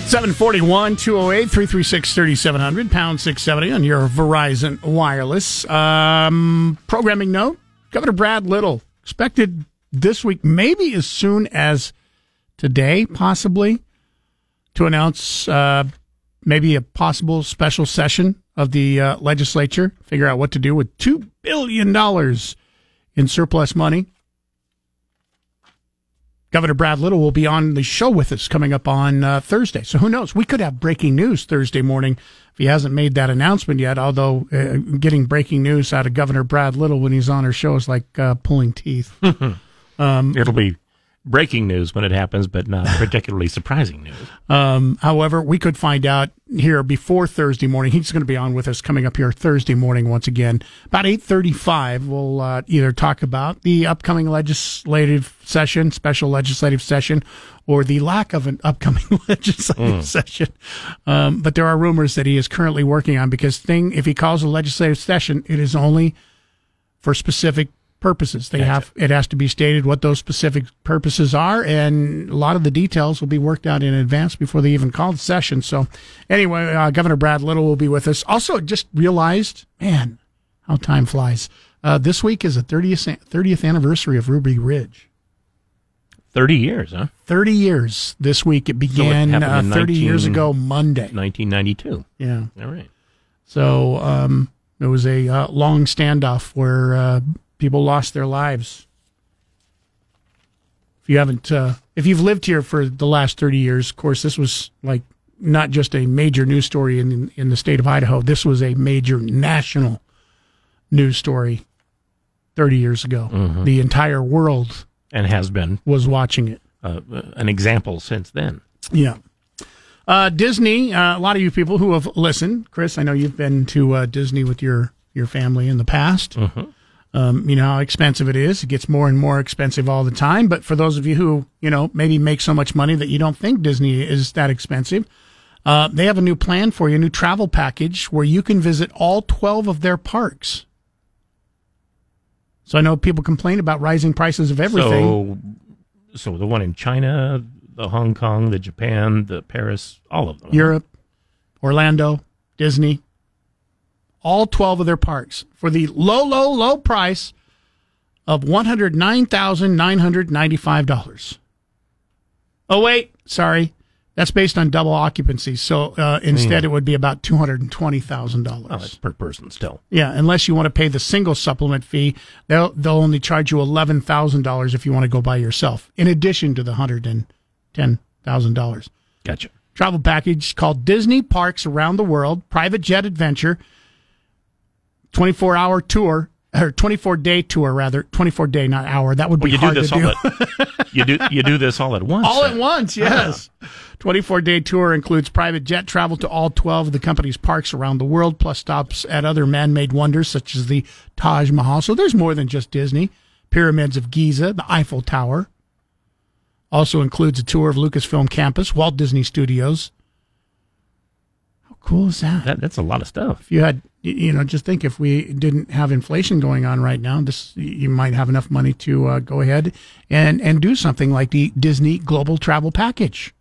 741 208 336 3700, pound 670 on your Verizon Wireless. Um, programming note Governor Brad Little expected this week, maybe as soon as today, possibly, to announce uh, maybe a possible special session of the uh, legislature, figure out what to do with $2 billion in surplus money Governor Brad Little will be on the show with us coming up on uh, Thursday. So who knows? We could have breaking news Thursday morning if he hasn't made that announcement yet. Although uh, getting breaking news out of Governor Brad Little when he's on our show is like uh, pulling teeth. um, It'll be breaking news when it happens, but not particularly surprising news. Um, however, we could find out here before Thursday morning. He's going to be on with us coming up here Thursday morning once again. About 8.35, we'll uh, either talk about the upcoming legislative session, special legislative session, or the lack of an upcoming legislative mm. session. Um, but there are rumors that he is currently working on because thing, if he calls a legislative session, it is only for specific purposes. They have it has to be stated what those specific purposes are, and a lot of the details will be worked out in advance before they even call the session. So, anyway, uh, Governor Brad Little will be with us. Also, just realized, man, how time flies. Uh, this week is the 30th 30th anniversary of Ruby Ridge. 30 years, huh? 30 years this week. It began so it uh, 30 19, years ago, Monday. 1992. Yeah. All right. So um, it was a uh, long standoff where uh, people lost their lives. If you haven't, uh, if you've lived here for the last 30 years, of course, this was like not just a major news story in, in the state of Idaho. This was a major national news story 30 years ago. Mm-hmm. The entire world and has been was watching it. Uh, an example since then. Yeah. Uh, Disney. Uh, a lot of you people who have listened, Chris. I know you've been to uh, Disney with your your family in the past. Mm-hmm. Um, you know how expensive it is. It gets more and more expensive all the time. But for those of you who, you know, maybe make so much money that you don't think Disney is that expensive, uh, they have a new plan for you, a new travel package where you can visit all 12 of their parks. So I know people complain about rising prices of everything. So, so the one in China, the Hong Kong, the Japan, the Paris, all of them. Europe, Orlando, Disney, all 12 of their parks for the low, low, low price of $109,995. Oh, wait, sorry. That's based on double occupancy. So uh, instead, Hmm. it would be about $220,000. Oh, that's per person still. Yeah, unless you want to pay the single supplement fee, they'll they'll only charge you eleven thousand dollars if you want to go by yourself, in addition to the hundred and ten thousand dollars. Gotcha. Travel package called Disney Parks Around the World Private Jet Adventure, twenty four hour tour or twenty four day tour rather, twenty four day not hour. That would Well, be you do hard this to all do. at you do you do this all at once. All at once, yes. 24 day tour includes private jet travel to all 12 of the company's parks around the world, plus stops at other man made wonders such as the Taj Mahal. So there's more than just Disney. Pyramids of Giza, the Eiffel Tower. Also includes a tour of Lucasfilm Campus, Walt Disney Studios. Cool is that? That, that's a lot of stuff. If you had, you know, just think if we didn't have inflation going on right now, this you might have enough money to uh, go ahead and and do something like the Disney Global Travel Package.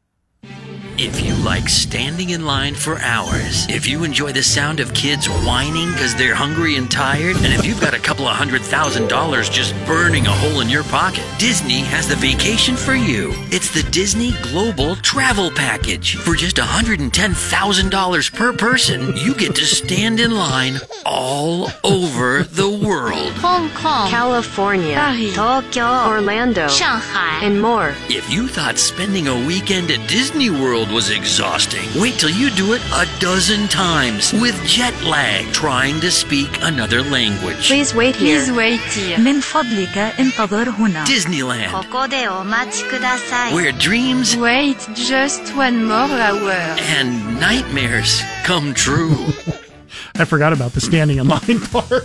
If you like standing in line for hours, if you enjoy the sound of kids whining because they're hungry and tired, and if you've got a couple of hundred thousand dollars just burning a hole in your pocket, Disney has the vacation for you. It's the Disney Global Travel Package. For just $110,000 per person, you get to stand in line all over the world. Hong Kong, California, Paris, Tokyo, Orlando, Shanghai, and more. If you thought spending a weekend at Disney World was exhausting, wait till you do it a dozen times with jet lag trying to speak another language. Please wait here. Please wait here. من فضلك انتظر هنا. Disneyland, ここでお待ちください。 where dreams Wait just one more hour. and nightmares come true. I forgot about the standing in line part.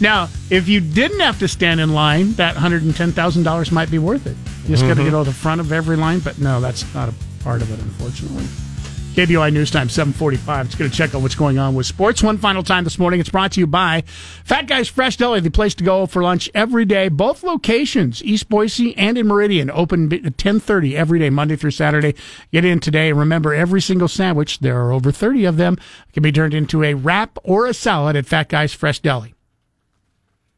now, if you didn't have to stand in line, that $110,000 might be worth it. You just got to Mhm. get to the front of every line, but no, that's not a part of it, unfortunately. KBOI News Time, 745. It's going to check out what's going on with sports. One final time this morning. It's brought to you by Fat Guys Fresh Deli, the place to go for lunch every day. Both locations, East Boise and in Meridian, open at 1030 every day, Monday through Saturday. Get in today. Remember, every single sandwich, there are over 30 of them, can be turned into a wrap or a salad at Fat Guys Fresh Deli.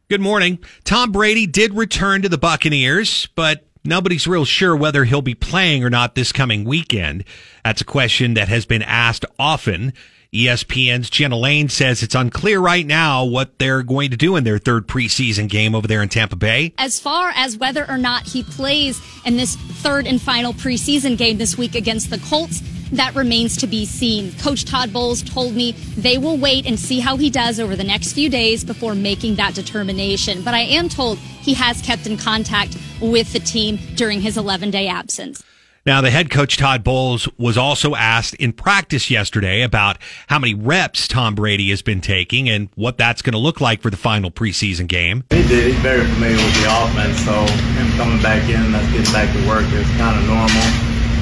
Good morning. Tom Brady did return to the Buccaneers, but nobody's real sure whether he'll be playing or not this coming weekend. That's a question that has been asked often. ESPN's Jenna Laine says it's unclear right now what they're going to do in their third preseason game over there in Tampa Bay. As far as whether or not he plays in this third and final preseason game this week against the Colts, that remains to be seen. Coach Todd Bowles told me they will wait and see how he does over the next few days before making that determination. But I am told he has kept in contact with the team during his 11 day absence. Now, the head coach Todd Bowles was also asked in practice yesterday about how many reps Tom Brady has been taking and what that's going to look like for the final preseason game. He did. He's very familiar with the offense, so him coming back in, us getting back to work is kind of normal.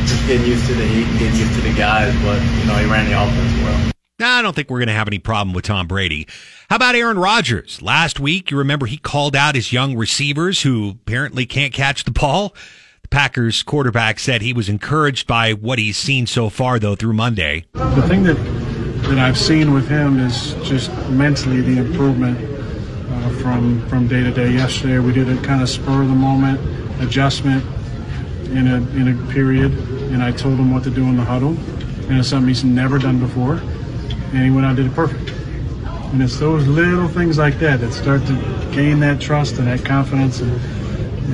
Just getting used to the heat and getting used to the guys, but you know he ran the offense well. I don't think we're going to have any problem with Tom Brady. How about Aaron Rodgers? Last week, you remember he called out his young receivers who apparently can't catch the ball. Packers quarterback said he was encouraged by what he's seen so far, though, through Monday. The thing that that I've seen with him is just mentally the improvement uh, from from day to day. Yesterday we did a kind of spur of the moment adjustment in a in a period, and I told him what to do in the huddle, and it's something he's never done before, and he went out and did it perfect. And it's those little things like that that start to gain that trust and that confidence and,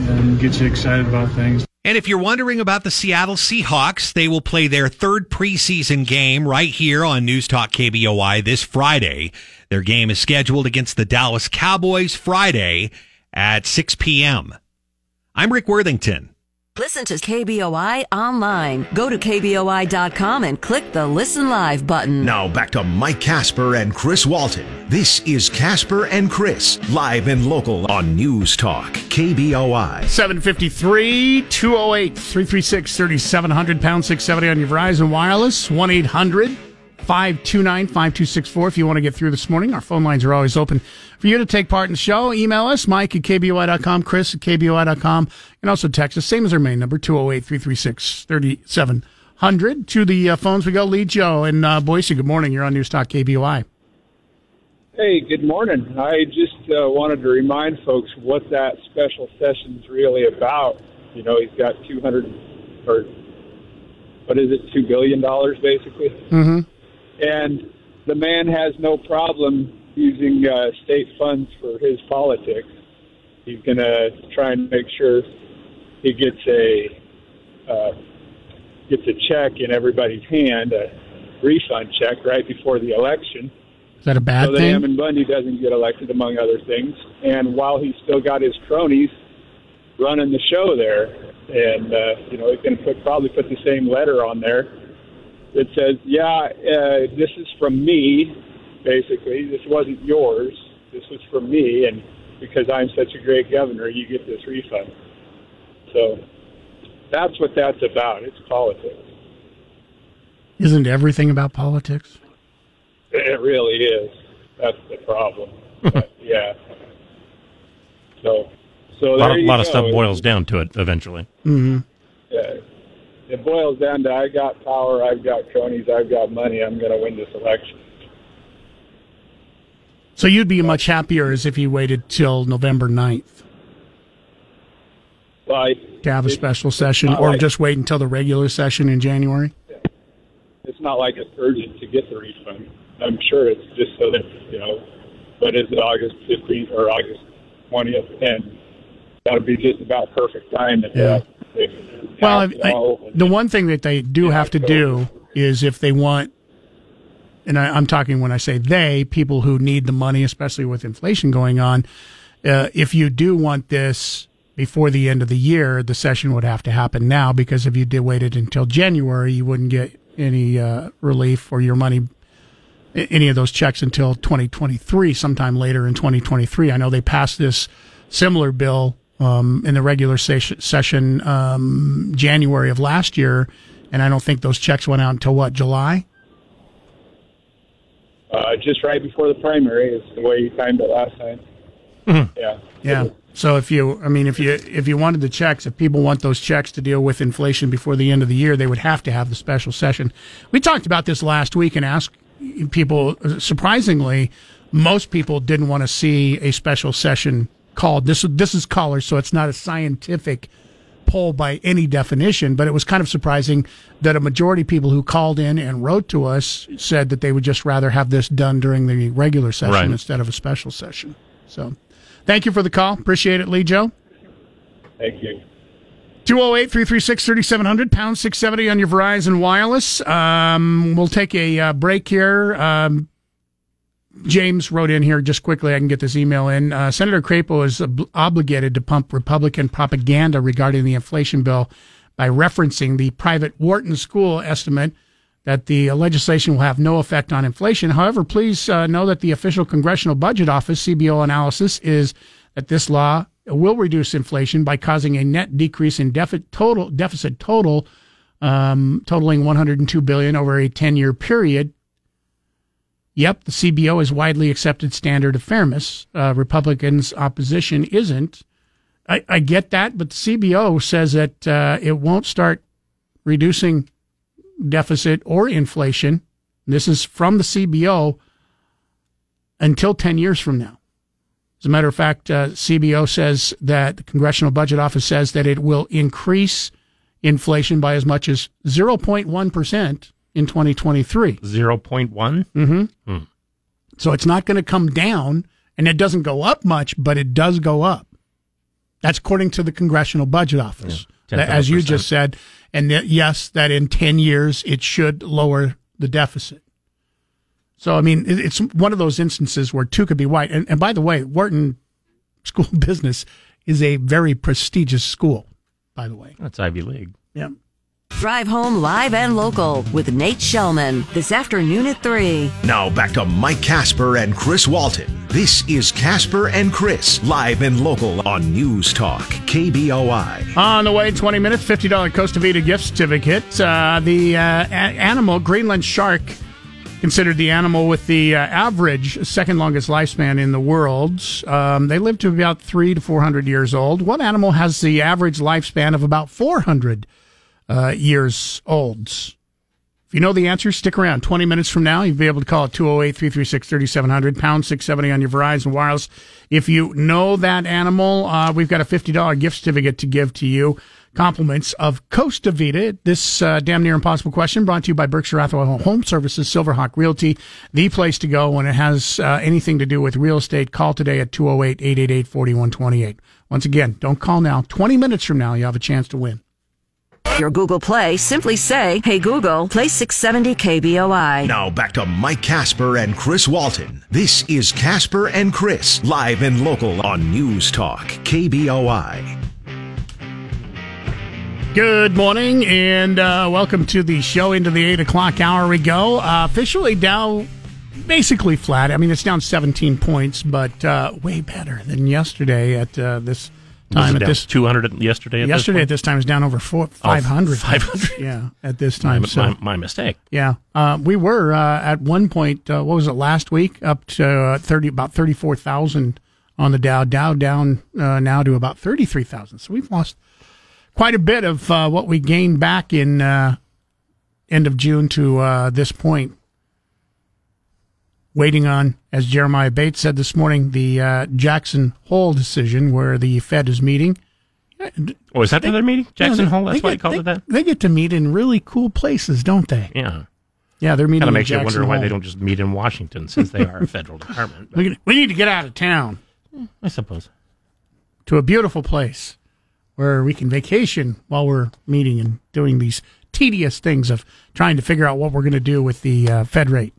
and get you excited about things. And if you're wondering about the Seattle Seahawks, they will play their third preseason game right here on News Talk KBOI this Friday. Their game is scheduled against the Dallas Cowboys Friday at 6 p.m. I'm Rick Worthington. Listen to KBOI online. Go to KBOI.com and click the Listen Live button. Now back to Mike Casper and Chris Walton. This is Casper and Chris, live and local on News Talk, KBOI. 753 208 336 3700 pound 670 on your Verizon Wireless 1 800 529 5264 if you want to get through this morning. Our phone lines are always open for you to take part in the show. Email us, Mike at KBOI.com, Chris at KBOI.com, and also text us, same as our main number, 208 336 3700. To the uh, phones we go. Lee Joe in uh, Boise, good morning. You're on News Talk KBOI. Hey, good morning. I just uh, wanted to remind folks what that special session's really about. You know, he's got 200 or what is it, $2 billion basically. Mm-hmm. And the man has no problem using uh, state funds for his politics. He's going to try and make sure he gets a uh, gets a check in everybody's hand, a refund check right before the election. Is that a bad thing? so that thing? Ammon Bundy doesn't get elected, among other things. And while he's still got his cronies running the show there, and uh, you know he's going to put probably put the same letter on there that says, "Yeah, uh, this is from me. Basically, this wasn't yours. This was from me, and because I'm such a great governor, you get this refund." So that's what that's about. It's politics. Isn't everything about politics? It really is. That's the problem. but, yeah. So, so A lot, there of, you lot of stuff boils down to it eventually. Mm-hmm. Yeah. It boils down to I got power, I've got cronies, I've got money. I'm going to win this election. So you'd be much happier as if you waited till November 9th Well, I, to have a special session, or like- just wait until the regular session in January. It's not like it's urgent to get the refund. I'm sure it's just so that you know. But is it August 15th or August 20th? And that would be just about perfect time. Yeah. Well, I, I, the one thing that they do have to do is if they want, and I, I'm talking when I say they, people who need the money, especially with inflation going on. Uh, if you do want this before the end of the year, the session would have to happen now because if you did waited until January, you wouldn't get any uh, relief or your money, any of those checks until 2023, sometime later in 2023. I know they passed this similar bill um, in the regular session, session um, January of last year, and I don't think those checks went out until what July. uh, just right before the primary is the way you timed it last time. Yeah. Yeah. So if you, I mean, if you if you wanted the checks, if people want those checks to deal with inflation before the end of the year, they would have to have the special session. We talked about this last week and asked people. Surprisingly, most people didn't want to see a special session called. This this is callers, so it's not a scientific poll by any definition. But it was kind of surprising that a majority of people who called in and wrote to us said that they would just rather have this done during the regular session Right. instead of a special session. So. Thank you for the call. Appreciate it, Lee Joe. Thank you. 208 336 3700, pound 670 on your Verizon Wireless. Um, we'll take a uh, break here. Um, James wrote in here just quickly. I can get this email in. Uh, Senator Crapo is ob- obligated to pump Republican propaganda regarding the inflation bill by referencing the private Wharton School estimate that the legislation will have no effect on inflation. However, please uh, know that the official Congressional Budget Office CBO analysis is that this law will reduce inflation by causing a net decrease in deficit total deficit total um, totaling 102 billion over a 10 year period. Yep, the CBO is widely accepted standard of fairness. Uh, Republicans' opposition isn't. I, I get that, but the CBO says that uh, it won't start reducing deficit or inflation. This is from the CBO until 10 years from now. As a matter of fact, uh, CBO says that the Congressional Budget Office says that it will increase inflation by as much as 0.1% in 2023. 0.1? Mm-hmm. Hmm. So it's not going to come down, and it doesn't go up much, but it does go up. That's according to the Congressional Budget Office. Yeah, That- tenth of a as you just said, and that, yes, that in 10 years it should lower the deficit. So, I mean, it's one of those instances where two could be white. And, and by the way, Wharton School of Business is a very prestigious school, by the way. That's Ivy League. Yeah. Drive home live and local with Nate Shelman this afternoon at 3. Now back to Mike Casper and Chris Walton. This is Casper and Chris, live and local on News Talk, KBOI. On the way, 20 minutes, $50 Costa Vida gift certificate. Uh, the uh, a- animal, Greenland shark, considered the animal with the uh, average second longest lifespan in the world. Um, they live to about three to 400 years old. What animal has the average lifespan of about 400 uh, years old? If you know the answer, stick around. 20 minutes from now, you'll be able to call at 208 336 3700, pound 670 on your Verizon Wireless. If you know that animal, uh, we've got a $50 gift certificate to give to you. Compliments of Costa Vida. This uh, damn near impossible question brought to you by Berkshire Hathaway Home Services, Silverhawk Realty, the place to go when it has uh, anything to do with real estate. Call today at 208 888 4128. Once again, don't call now. 20 minutes from now, you have a chance to win. Your Google Play, simply say, Hey Google, play 670 KBOI. Now back to Mike Casper and Chris Walton. This is Casper and Chris, live and local on News Talk, KBOI. Good morning and uh, welcome to the show. Into the 8 o'clock hour we go. Uh, officially Dow basically flat. I mean, it's down 17 points, but uh, way better than yesterday at uh, this time. At this 200 yesterday. At yesterday this at this time is down over four, 500. 500. Yeah, at this time. My, so, my, my mistake. yeah, uh, we were uh, at one point. Uh, what was it last week? Up to uh, 30, about 34,000 on the Dow. Dow down uh, now to about 33,000. So we've lost quite a bit of uh, what we gained back in uh, end of June to uh, this point. Waiting on, as Jeremiah Bates said this morning, the uh, Jackson Hole decision where the Fed is meeting. Oh, is that They- their meeting? Jackson Yeah, Hole? That's they why they called they- it that? They get to meet in really cool places, don't they? Yeah. Yeah, they're meeting. Kind of makes you wonder why Hole. they don't just meet in Washington since they are a federal department. We, we need to get out of town. I suppose. To a beautiful place where we can vacation while we're meeting and doing these tedious things of trying to figure out what we're going to do with the uh, Fed rate.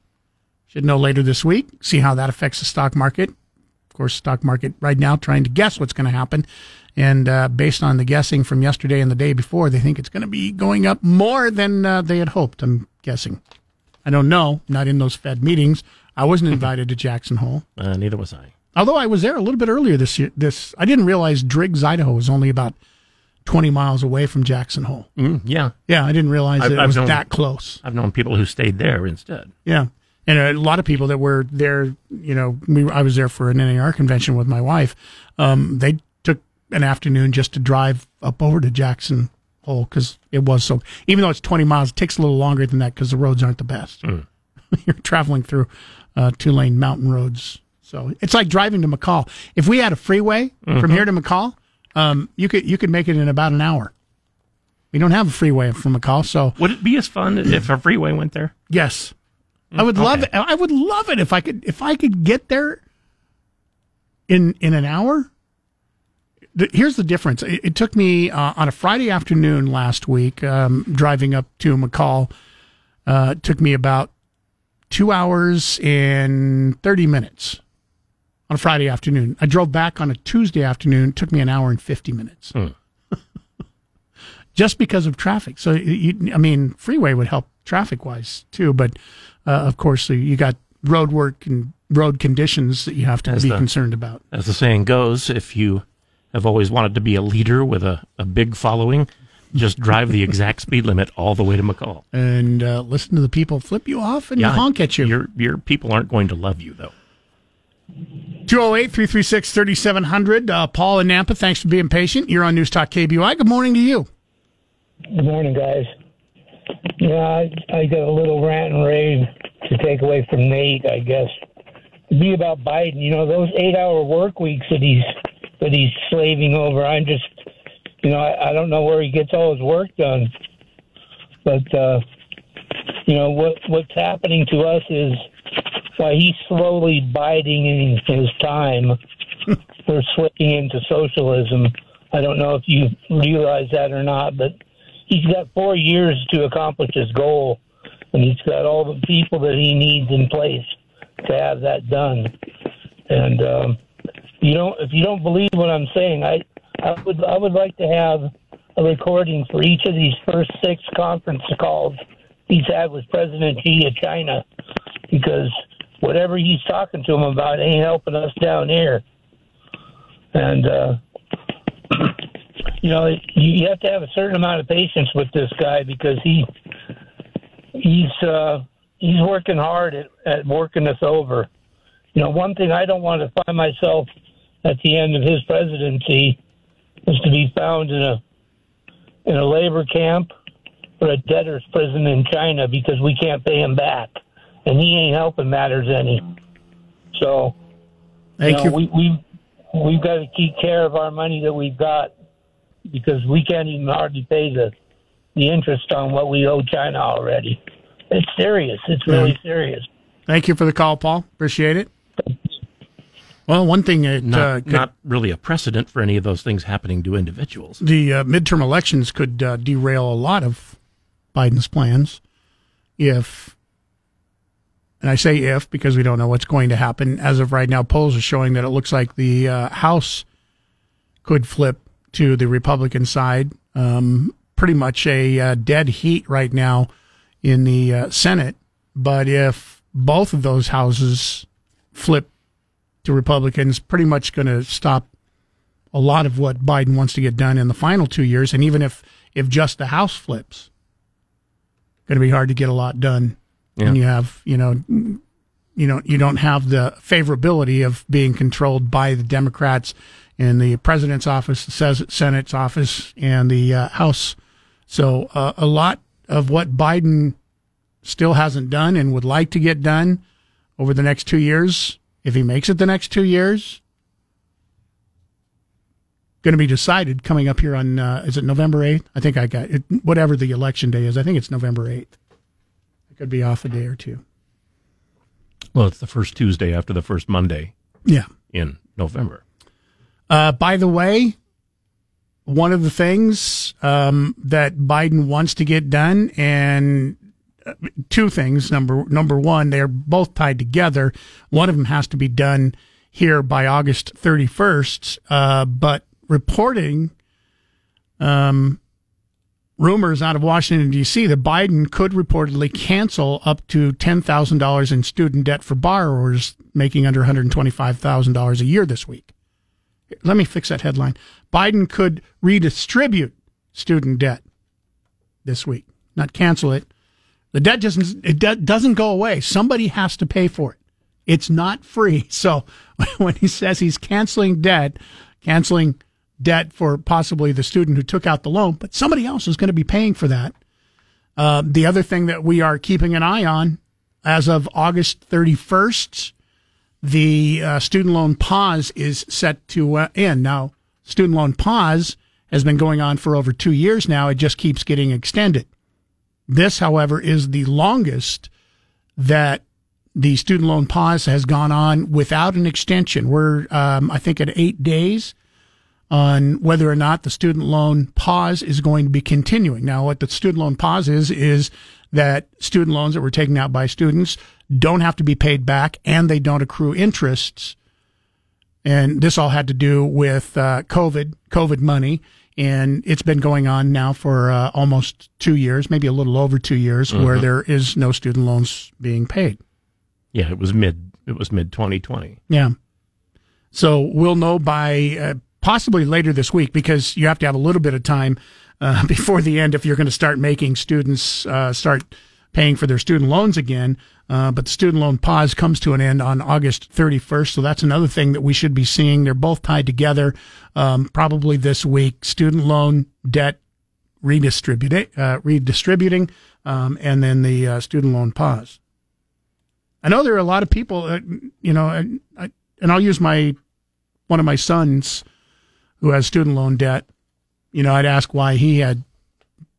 Should know later this week, see how that affects the stock market. Of course, stock market right now trying to guess what's going to happen. And uh, based on the guessing from yesterday and the day before, they think it's going to be going up more than uh, they had hoped. I'm guessing. I don't know. Not in those Fed meetings. I wasn't invited to Jackson Hole. Uh, neither was I. Although I was there a little bit earlier this year, this I didn't realize Driggs, Idaho, was only about twenty miles away from Jackson Hole. Mm, yeah. Yeah, I didn't realize I've- it I've was known- that close. I've known people who stayed there instead. Yeah, and a lot of people that were there. You know, we, I was there for an NAR convention with my wife. Um, they took an afternoon just to drive up over to Jackson Hole because it was so. Even though it's twenty miles, it takes a little longer than that because the roads aren't the best. You're traveling through uh, two lane mountain roads, so it's like driving to McCall. If we had a freeway from Mhm. here to McCall, um, you could you could make it in about an hour. We don't have a freeway from McCall, so Would it be as fun if a freeway went there? Yes, I would love it. I would love it if I could if I could get there in in an hour. Here's the difference. It, it took me uh, on a Friday afternoon last week um, driving up to McCall. Uh, it took me about two hours and thirty minutes on a Friday afternoon. I drove back on a Tuesday afternoon. It took me an hour and fifty minutes. Just because of traffic. So, you, I mean, freeway would help traffic wise too, but uh, of course, you got road work and road conditions that you have to As be the- concerned about. As the saying goes, if you have always wanted to be a leader with a, a big following, just drive the exact speed limit all the way to McCall. And uh, listen to the people flip you off and honk at you. Your, your people aren't going to love you, though. 208 336 3700. Uh, Paul and Nampa, thanks for being patient. You're on News Talk KBOI. Good morning to you. Good morning, guys. Yeah, I, I got a little rant and rave to take away from Nate, I guess. It'd be about Biden. You know, those eight-hour work weeks that he's that he's slaving over. I'm just, you know, I, I don't know where he gets all his work done. But uh, you know what what's happening to us is why he's slowly biding his time. We're slipping into socialism. I don't know if you realize that or not, but he's got four years to accomplish his goal, and he's got all the people that he needs in place to have that done. And um, you don't, if you don't believe what I'm saying, I, I would, I would like to have a recording for each of these first six conference calls he's had with President Xi of China, because whatever he's talking to him about ain't helping us down here. And uh, you know, you you have to have a certain amount of patience with this guy because he he's uh, he's working hard at, at working us over. You know, one thing I don't want to find myself at the end of his presidency is to be found in a in a labor camp or a debtor's prison in China because we can't pay him back, and he ain't helping matters any. So, Thank know, you. We we we've got to keep care of our money that we've got because we can't even hardly pay the the interest on what we owe China already. It's serious. It's really Yeah. serious. Thank you for the call, Paul. Appreciate it. Well, one thing that Not, uh, could- not really a precedent for any of those things happening to individuals. the uh, midterm elections could uh, derail a lot of Biden's plans if, and I say if because we don't know what's going to happen. As of right now, polls are showing that it looks like the uh, House could flip to the Republican side. Um, pretty much a uh, dead heat right now in the uh, Senate. But if both of those houses flip to Republicans, pretty much going to stop a lot of what Biden wants to get done in the final two years. And even if, if just the House flips, going to be hard to get a lot done. And you have, you know, you know, you don't have the favorability of being controlled by the Democrats in the president's office, the Senate's office, and the uh, House. So uh, a lot of what Biden still hasn't done and would like to get done over the next two years, if he makes it the next two years, going to be decided coming up here on uh, is it November eighth? I think I got it. Whatever the election day is, I think it's November eighth. I could be off a day or two. Well, it's the first Tuesday after the first Monday Yeah. in November. Uh, by the way, one of the things um, that Biden wants to get done, and uh, two things. Number number one, they're both tied together. One of them has to be done here by August 31st. Uh, but reporting um, rumors out of Washington D.C. that Biden could reportedly cancel up to ten thousand dollars in student debt for borrowers making under one hundred twenty-five thousand dollars a year this week. Let me fix that headline. Biden could redistribute student debt this week, not cancel it. The debt doesn't it do- doesn't go away. Somebody has to pay for it. It's not free. So when he says he's canceling debt, canceling debt for possibly the student who took out the loan, but somebody else is going to be paying for that. Uh, the other thing that we are keeping an eye on as of August 31st, the uh, student loan pause is set to uh, end. Now, student loan pause has been going on for over two years now. It just keeps getting extended. This, however, is the longest that the student loan pause has gone on without an extension. We're, um, I think, at eight days on whether or not the student loan pause is going to be continuing. Now, what the student loan pause is, is that student loans that were taken out by students don't have to be paid back and they don't accrue interests. And this all had to do with uh, COVID, COVID money. And it's been going on now for uh, almost two years, maybe a little over two years, where Mhm. there is no student loans being paid. Yeah, it was mid. It was mid 2020. Yeah. So we'll know by uh, possibly later this week because you have to have a little bit of time uh, before the end if you're going to start making students uh, start paying for their student loans again. Uh, but the student loan pause comes to an end on August 31st. So that's another thing that we should be seeing. They're both tied together um, probably this week. Student loan debt redistributing, uh, redistributing um, and then the uh, student loan pause. I know there are a lot of people, you know, and, I, and I'll use my one of my sons who has student loan debt. You know, I'd ask why he had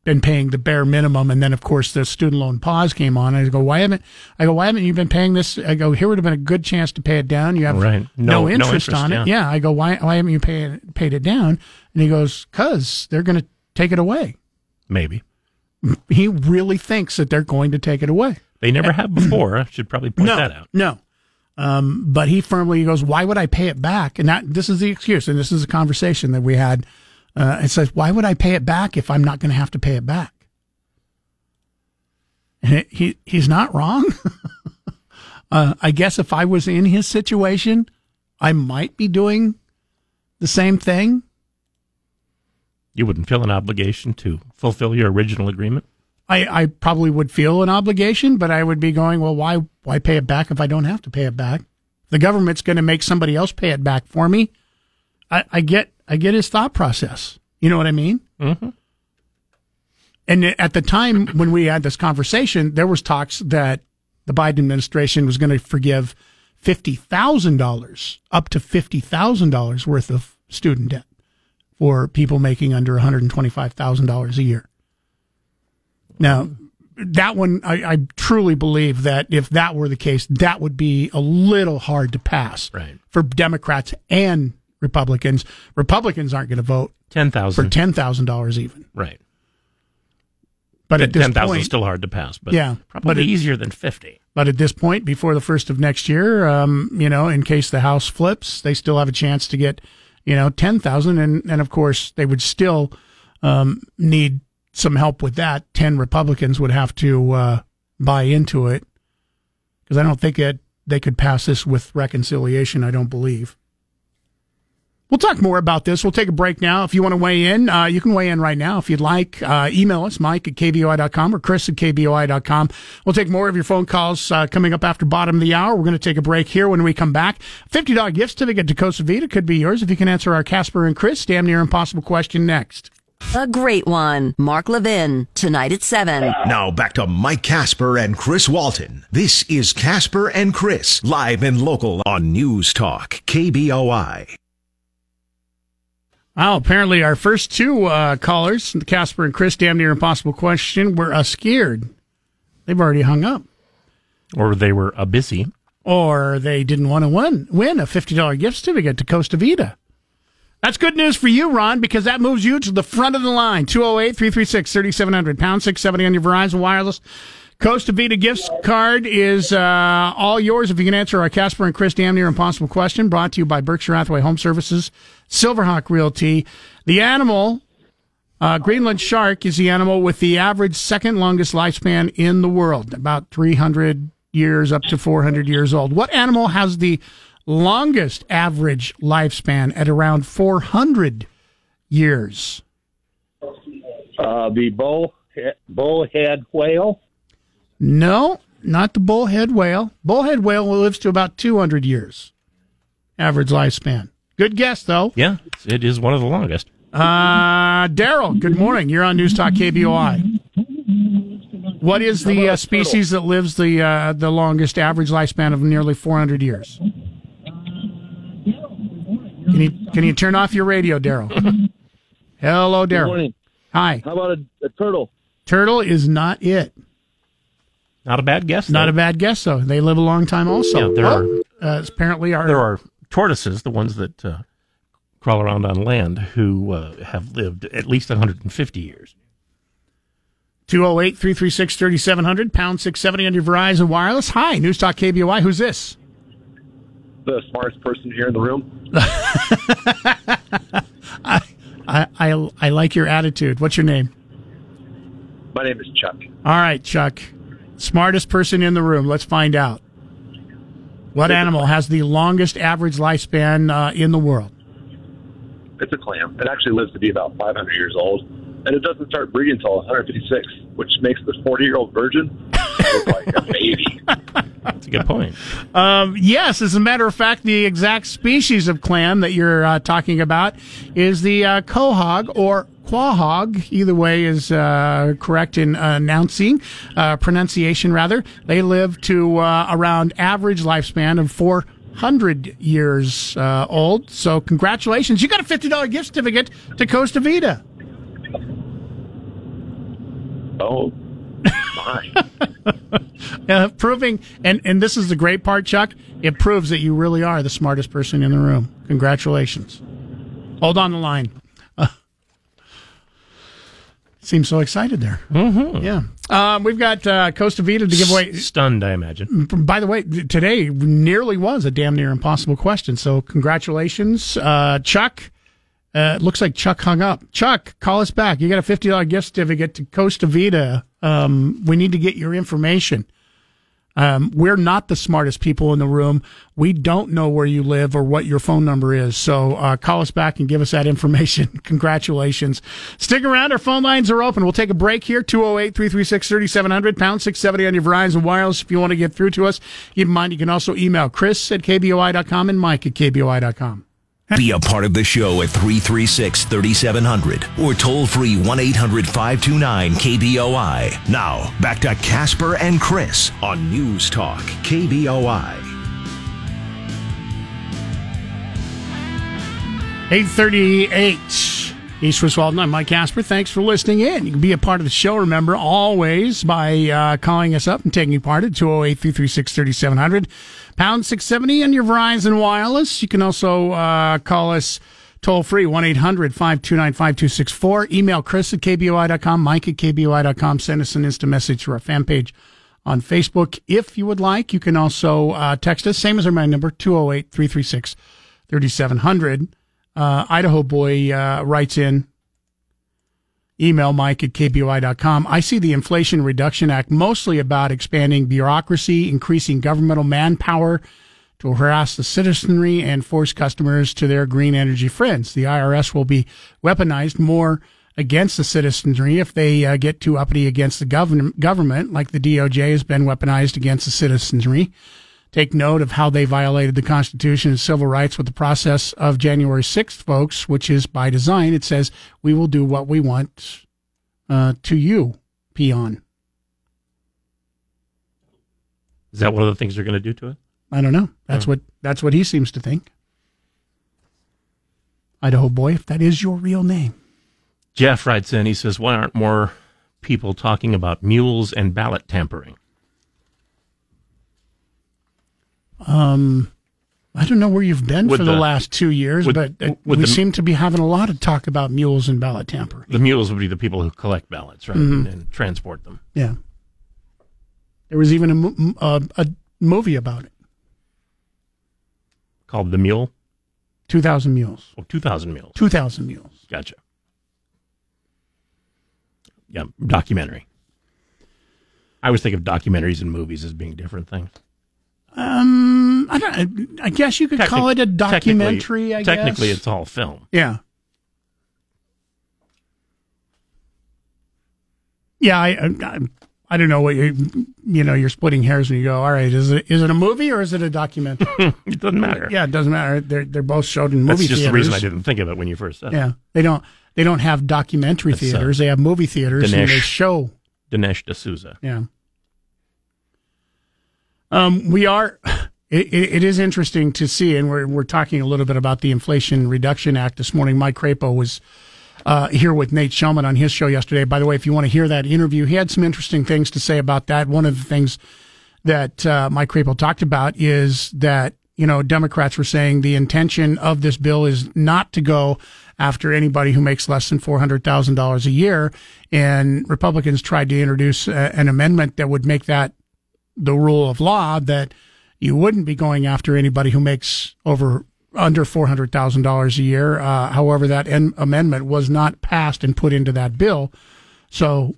been paying the bare minimum, and then of course the student loan pause came on. I go, why haven't I go? Why haven't you been paying this? I go, here would have been a good chance to pay it down. You have Right. no, No- no interest, interest, on it. yeah. Yeah. I go, why why haven't you paid paid it down? And he goes, cause they're going to take it away. Maybe He really thinks that they're going to take it away. they never have before. I should probably point no, that out. No. Um, but he firmly goes, why would I pay it back? And that this is the excuse, and this is a conversation that we had. Uh, it says, why would I pay it back if I'm not going to have to pay it back? And it, he he's not wrong. uh, I guess if I was in his situation, I might be doing the same thing. You wouldn't feel an obligation to fulfill your original agreement. I, I probably would feel an obligation, but I would be going, well, why why pay it back if I don't have to pay it back? The government's going to make somebody else pay it back for me. I, I get I get his thought process. You know what I mean? Mm-hmm. And at the time when we had this conversation, there was talks that the Biden administration was going to forgive fifty thousand dollars, up to fifty thousand dollars worth of student debt for people making under one hundred and twenty-five thousand dollars a year. Now, that one, I, I truly believe that if that were the case, that would be a little hard to pass Right. for Democrats and Republicans. Republicans aren't going to vote Ten thousand for ten thousand dollars even. Right. But at ten thousand is still hard to pass, but Yeah, probably but it- easier than fifty. But at this point, before the first of next year, um, you know, in case the House flips, they still have a chance to get, you know, ten thousand, and and of course they would still um, need some help with that. Ten Republicans would have to uh, buy into it because I don't think that they could pass this with reconciliation. I don't believe. We'll talk more about this. We'll take a break now. If you want to weigh in, uh, you can weigh in right now if you'd like. Uh, email us, Mike at KBOI.com or Chris at KBOI.com. We'll take more of your phone calls uh, coming up after bottom of the hour. We're going to take a break here when we come back. $50 gift certificate to Costa Vida could be yours if you can answer our Casper and Chris damn near impossible question next. A great one. Mark Levin, tonight at 7. Now back to Mike Casper and Chris Walton. This is Casper and Chris, live and local on News Talk, KBOI. Well, apparently our first two uh, callers, Casper and Chris, damn near impossible question, were uh, scared. They've already hung up. Or they were uh, busy. or they didn't want to win win a fifty dollar gift certificate to Costa Vida. That's good news for you, Ron, because that moves you to the front of the line. 208-336-3700, pound 670 on your Verizon Wireless. Costa Vida gift card is uh, all yours if you can answer our Casper and Chris damn near impossible question. Brought to you by Berkshire Hathaway Home Services, Silverhawk Realty. The animal, uh, Greenland shark, is the animal with the average second longest lifespan in the world, about 300 years up to 400 years old. What animal has the longest average lifespan at around 400 years? Uh, the bull bowhead whale. No, not the bowhead whale. Bowhead whale lives to about 200 years, average lifespan. Good guess, though. Yeah, it is one of the longest. Uh, Daryl, good morning. You're on News Talk KBOI. What is the uh, species that lives the uh, the longest average lifespan of nearly 400 years? Can you can you turn off your radio, Daryl? Hello, Daryl. morning. Hi. How about a, a turtle? Turtle is not it. Not a bad guess. Not though. a bad guess, though. They live a long time, also. Yeah, there are- uh, apparently are There are tortoises, the ones that uh, crawl around on land, who uh, have lived at least 150 years. 208 336 3700, pound 670 on your Verizon Wireless. Hi, News Talk KBOI. Who's this? The smartest person here in the room. I, I, I, I like your attitude. What's your name? My name is Chuck. All right, Chuck. Smartest person in the room. Let's find out. What animal has the longest average lifespan uh, in the world? It's a clam. It actually lives to be about 500 years old, and it doesn't start breeding until 156, which makes the 40 year old virgin look like a baby. That's a good point. Um, yes, as a matter of fact, the exact species of clam that you're uh, talking about is the uh, quahog or quahog. Either way is uh, correct in announcing, uh, pronunciation rather. They live to uh, around average lifespan of 400 years uh, old. So congratulations. You got a $50 gift certificate to Costa Vida. Oh, my. Uh, proving, and, and this is the great part, Chuck, it proves that you really are the smartest person in the room. Congratulations. Hold on the line. Uh, seems so excited there. Mm-hmm. Yeah. Um, we've got uh, Costa Vida to give away. Stunned, I imagine. By the way, today nearly was a damn near impossible question. So congratulations, uh, Chuck. Uh, looks like Chuck hung up. Chuck, call us back. You got a fifty dollar gift certificate to Costa Vida. Um, we need to get your information. Um, we're not the smartest people in the room. We don't know where you live or what your phone number is. So uh, call us back and give us that information. Congratulations. Stick around. Our phone lines are open. We'll take a break here. 208 336 3700, pound 670 on your Verizon Wireless if you want to get through to us. Keep in mind, you can also email Chris at KBOI.com and Mike at KBOI.com. Be a part of the show at 336 3700 or toll free 1 800 529 KBOI. Now, back to Casper and Chris on News Talk KBOI. 838 East West Walton. I'm Mike Casper. Thanks for listening in. You can be a part of the show, remember, always by uh, calling us up and taking part at 208 336 3700, pound 670 on your Verizon Wireless. You can also uh, call us toll free 1 800 529 5264. Email Chris at KBOI.com, Mike at KBOI.com. Send us an instant message to our fan page on Facebook if you would like. You can also uh, text us, same as our main number, 208 336 3700. Uh, Idaho Boy uh, writes in email mike at kboi.com. I see the Inflation Reduction Act mostly about expanding bureaucracy, increasing governmental manpower to harass the citizenry and force customers to their green energy friends. The IRS will be weaponized more against the citizenry if they uh, get too uppity against the govern- government, like the DOJ has been weaponized against the citizenry take note of how they violated the Constitution and civil rights with the process of January 6th, folks, which is by design. It says, we will do what we want uh, to you, peon. Is that one of the things they're going to do to it? I don't know. That's Oh. what that's what he seems to think. Idaho boy, if that is your real name. Jeff writes in, he says, why aren't more people talking about mules and ballot tampering? Um, I don't know where you've been Would for the, the- last two years, would- but uh, would we the- seem to be having a lot of talk about mules and ballot tampering. The mules would be the people who collect ballots, right, Mhm. and, and transport them. Yeah. There was even a, m- uh, a movie about it. Called the mule? 2,000 mules. Oh, 2,000 mules. 2,000 mules. Gotcha. Yeah, documentary. I always think of documentaries and movies as being different things. Um, I don't. I guess you could call it a Technic- documentary. I technically, guess. it's all film. Yeah. Yeah, I, I, I don't know what you, you know. You're splitting hairs when you go. All right, is it is it a movie or is it a documentary? it doesn't matter. Yeah, it doesn't matter. They're they're both showed in movie That's just theaters. the reason I didn't think of it when you first said it. Yeah, they don't they don't have documentary That's, uh, theaters. they have movie theaters and they Dinesh. show. Dinesh D'Souza. Yeah. Um, we are. It, it, is interesting to see, and we're we're talking a little bit about the Inflation Reduction Act this morning. Mike Crapo was uh, here with Nate Shelman on his show yesterday. By the way, if you want to hear that interview, he had some interesting things to say about that. One of the things that uh, Mike Crapo talked about is that you know Democrats were saying the intention of this bill is not to go after anybody who makes less than four hundred thousand dollars a year, and Republicans tried to introduce uh, an amendment that would make that the rule of law that you wouldn't be going after anybody who makes over under four hundred thousand dollars a year. Uh, however, that en- amendment was not passed and put into that bill. So,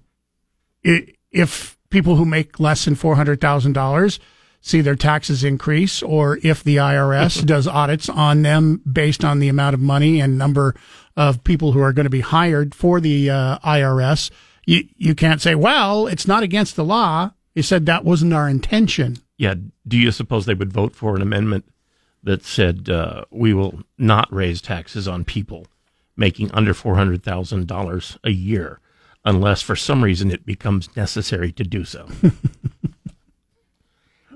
i if people who make less than four hundred thousand dollars see their taxes increase, or if the IRS does audits on them based on the amount of money and number of people who are going to be hired for the uh, IRS, you you can't say, well, it's not against the law. You said that wasn't our intention. Yeah. Do you suppose they would vote for an amendment that said uh, we will not raise taxes on people making under four hundred thousand dollars a year, unless for some reason it becomes necessary to do so?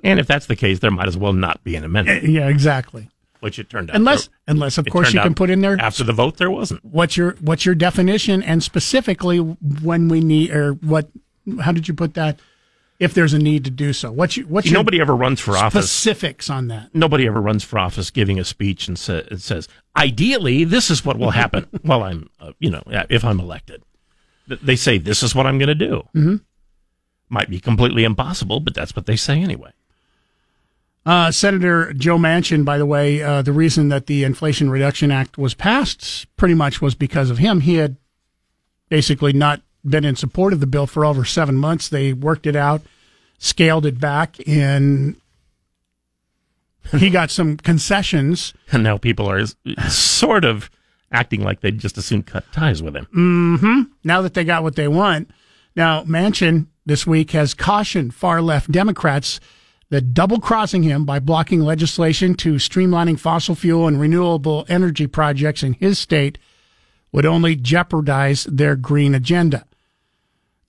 and if that's the case, there might as well not be an amendment. Yeah, exactly. Which it turned out. Unless, there- unless of course you can put in there after the vote there wasn't. what's your what's your definition and specifically when we need or what how did you put that if there's a need to do so what's your, what's Nobody ever runs for office. specifics on that Nobody ever runs for office giving a speech and sa- it says, ideally, this is what will happen while I'm, uh, you know, if I'm elected. They say, this is what I'm going to do. Mhm. Might be completely impossible, but that's what they say anyway. uh, Senator Joe Manchin by the way uh, the reason that the Inflation Reduction Act was passed pretty much was because of him he had basically not been in support of the bill for over seven months they worked it out scaled it back and he got some concessions And now people are sort of acting like they'd just as soon cut ties with him. Mm-hmm. Now that they got what they want, now Manchin this week has cautioned far left Democrats that double crossing him by blocking legislation to streamlining fossil fuel and renewable energy projects in his state would only jeopardize their green agenda.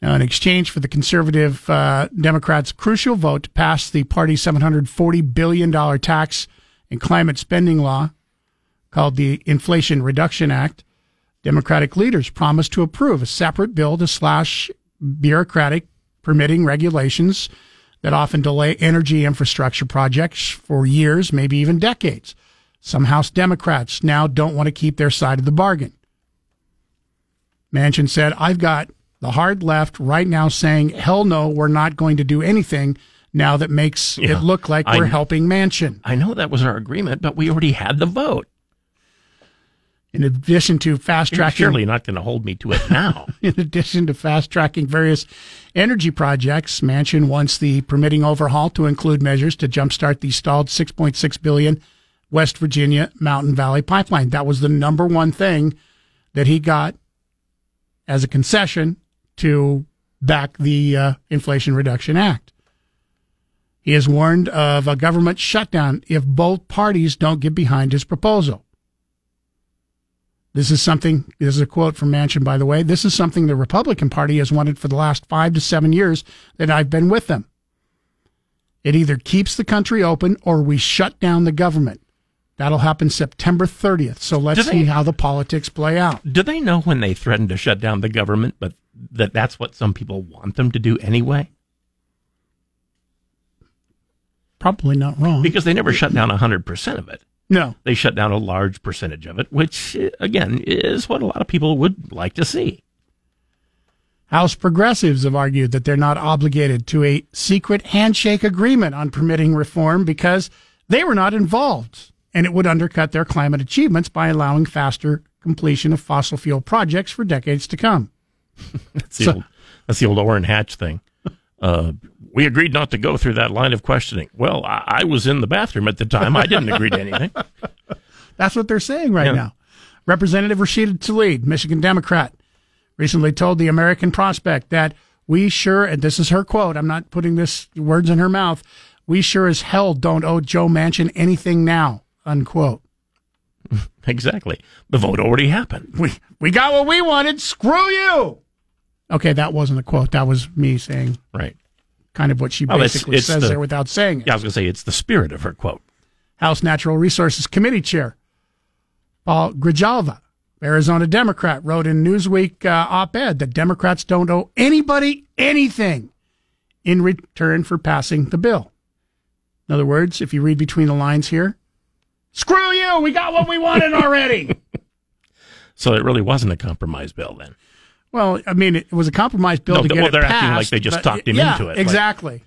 Now, in exchange for the conservative uh, Democrats' crucial vote to pass the party's $740 billion tax and climate spending law called the Inflation Reduction Act, Democratic leaders promised to approve a separate bill to slash bureaucratic permitting regulations that often delay energy infrastructure projects for years, maybe even decades. Some House Democrats now don't want to keep their side of the bargain. Manchin said, I've got the hard left right now saying, hell no, we're not going to do anything now that makes Yeah. it look like we're helping Manchin. I know that was our agreement, but we already had the vote. In addition to fast You're tracking, surely not going to hold me to it now. in addition to fast tracking various energy projects, Manchin wants the permitting overhaul to include measures to jumpstart the stalled 6.6 billion West Virginia Mountain Valley pipeline. That was the number one thing that he got as a concession to back the uh, Inflation Reduction Act. He has warned of a government shutdown if both parties don't get behind his proposal. This is something, this is a quote from Manchin, by the way. This is something the Republican Party has wanted for the last five to seven years that I've been with them. It either keeps the country open or we shut down the government. That'll happen September 30th. So let's they- see how the politics play out. Do they know when they threatened to shut down the government, but that that's what some people want them to do anyway? Probably not wrong. Because they never shut down 100% of it. No. They shut down a large percentage of it, which, uh, again, is what a lot of people would like to see. House progressives have argued that they're not obligated to a secret handshake agreement on permitting reform because they were not involved, and it would undercut their climate achievements by allowing faster completion of fossil fuel projects for decades to come. That's the, So- old, that's the old Orrin Hatch thing. Uh, we agreed not to go through that line of questioning. Well, I, I was in the bathroom at the time. I didn't agree to anything. That's what they're saying right Yeah. now. Representative Rashida Tlaib, Michigan Democrat, recently told the American Prospect that we sure, and this is her quote, I'm not putting this words in her mouth, we sure as hell don't owe Joe Manchin anything now, unquote. Exactly. The vote already happened. We we got what we wanted. Screw you. Okay, that wasn't a quote. That was me saying Right. kind of what she Well, it's- basically it's says the- there without saying it. Yeah, I was going to say it's the spirit of her quote. House Natural Resources Committee Chair Paul Grijalva, Arizona Democrat, wrote in Newsweek uh, op-ed that Democrats don't owe anybody anything in return for passing the bill. In other words, if you read between the lines here, screw you, we got what we wanted already. So it really wasn't a compromise bill then. Well, I mean, it was a compromise bill No, to get well, they're acting like they just talked him yeah, into it, like- Exactly.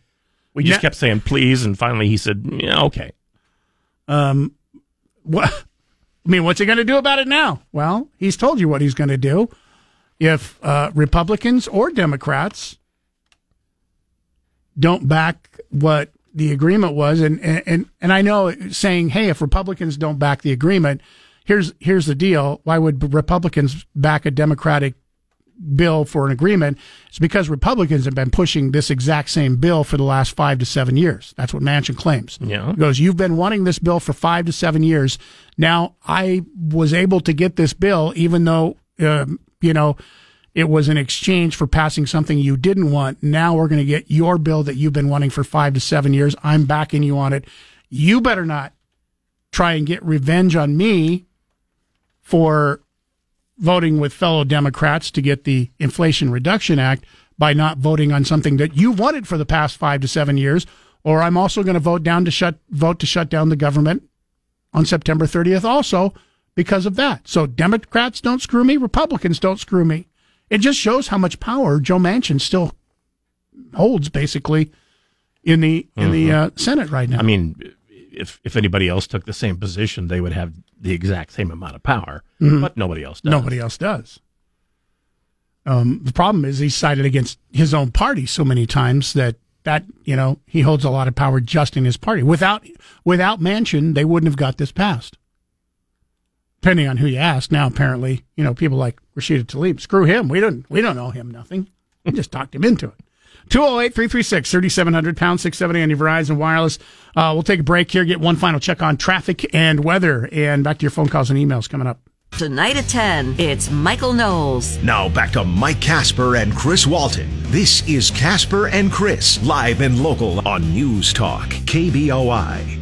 We just Yeah. kept saying please, and finally he said, yeah, okay. Um, what? I mean, what's he going to do about it now? Well, he's told you what he's going to do. If uh, Republicans or Democrats don't back what the agreement was, and and and I know saying, hey, if Republicans don't back the agreement, here's here's the deal. Why would Republicans back a Democratic bill for an agreement? It's because Republicans have been pushing this exact same bill for the last five to seven years. That's what Manchin claims. Yeah. He goes, You've been wanting this bill for five to seven years. Now I was able to get this bill, even though, um, you know, it was in exchange for passing something you didn't want. Now we're going to get your bill that you've been wanting for five to seven years. I'm backing you on it. You better not try and get revenge on me for voting with fellow Democrats to get the Inflation Reduction Act by not voting on something that you wanted for the past five to seven years, or I'm also going to vote down to shut vote to shut down the government on September 30th also because of that. So Democrats don't screw me, Republicans don't screw me. It just shows how much power Joe Manchin still holds basically in the in the uh, Senate right now. Mm-hmm. I mean, if if anybody else took the same position, they would have the exact same amount of power, Mhm. but nobody else does. Nobody else does. Um, the problem is he's sided against his own party so many times that that you know he holds a lot of power just in his party. Without without Manchin, they wouldn't have got this passed. Depending on who you ask, now apparently you know people like Rashida Tlaib, screw him. We don't we don't owe him nothing. We just talked him into it. 208 336 3700 pound 670 on your Verizon Wireless. Uh, we'll take a break here, get one final check on traffic and weather, and back to your phone calls and emails coming up. Tonight at 10, it's Michael Knowles. Now back to Mike Casper and Chris Walton. This is Casper and Chris, live and local on News Talk, KBOI.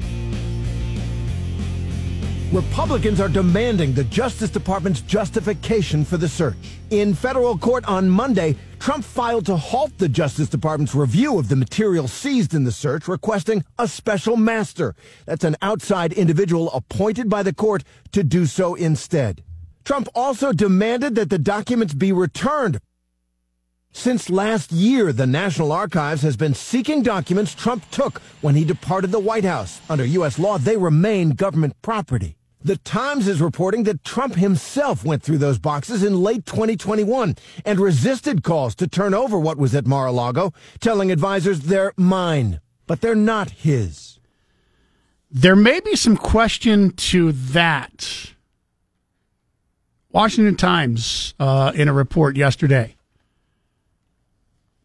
Republicans are demanding the Justice Department's justification for the search. In federal court on Monday, Trump filed to halt the Justice Department's review of the material seized in the search, requesting a special master. That's an outside individual appointed by the court to do so instead. Trump also demanded that the documents be returned. Since last year, the National Archives has been seeking documents Trump took when he departed the White House. Under U.S. law, they remain government property. The Times is reporting that Trump himself went through those boxes in late 2021 and resisted calls to turn over what was at Mar-a-Lago, telling advisors they're mine, but they're not his. There may be some question to that. Washington Times, uh, in a report yesterday,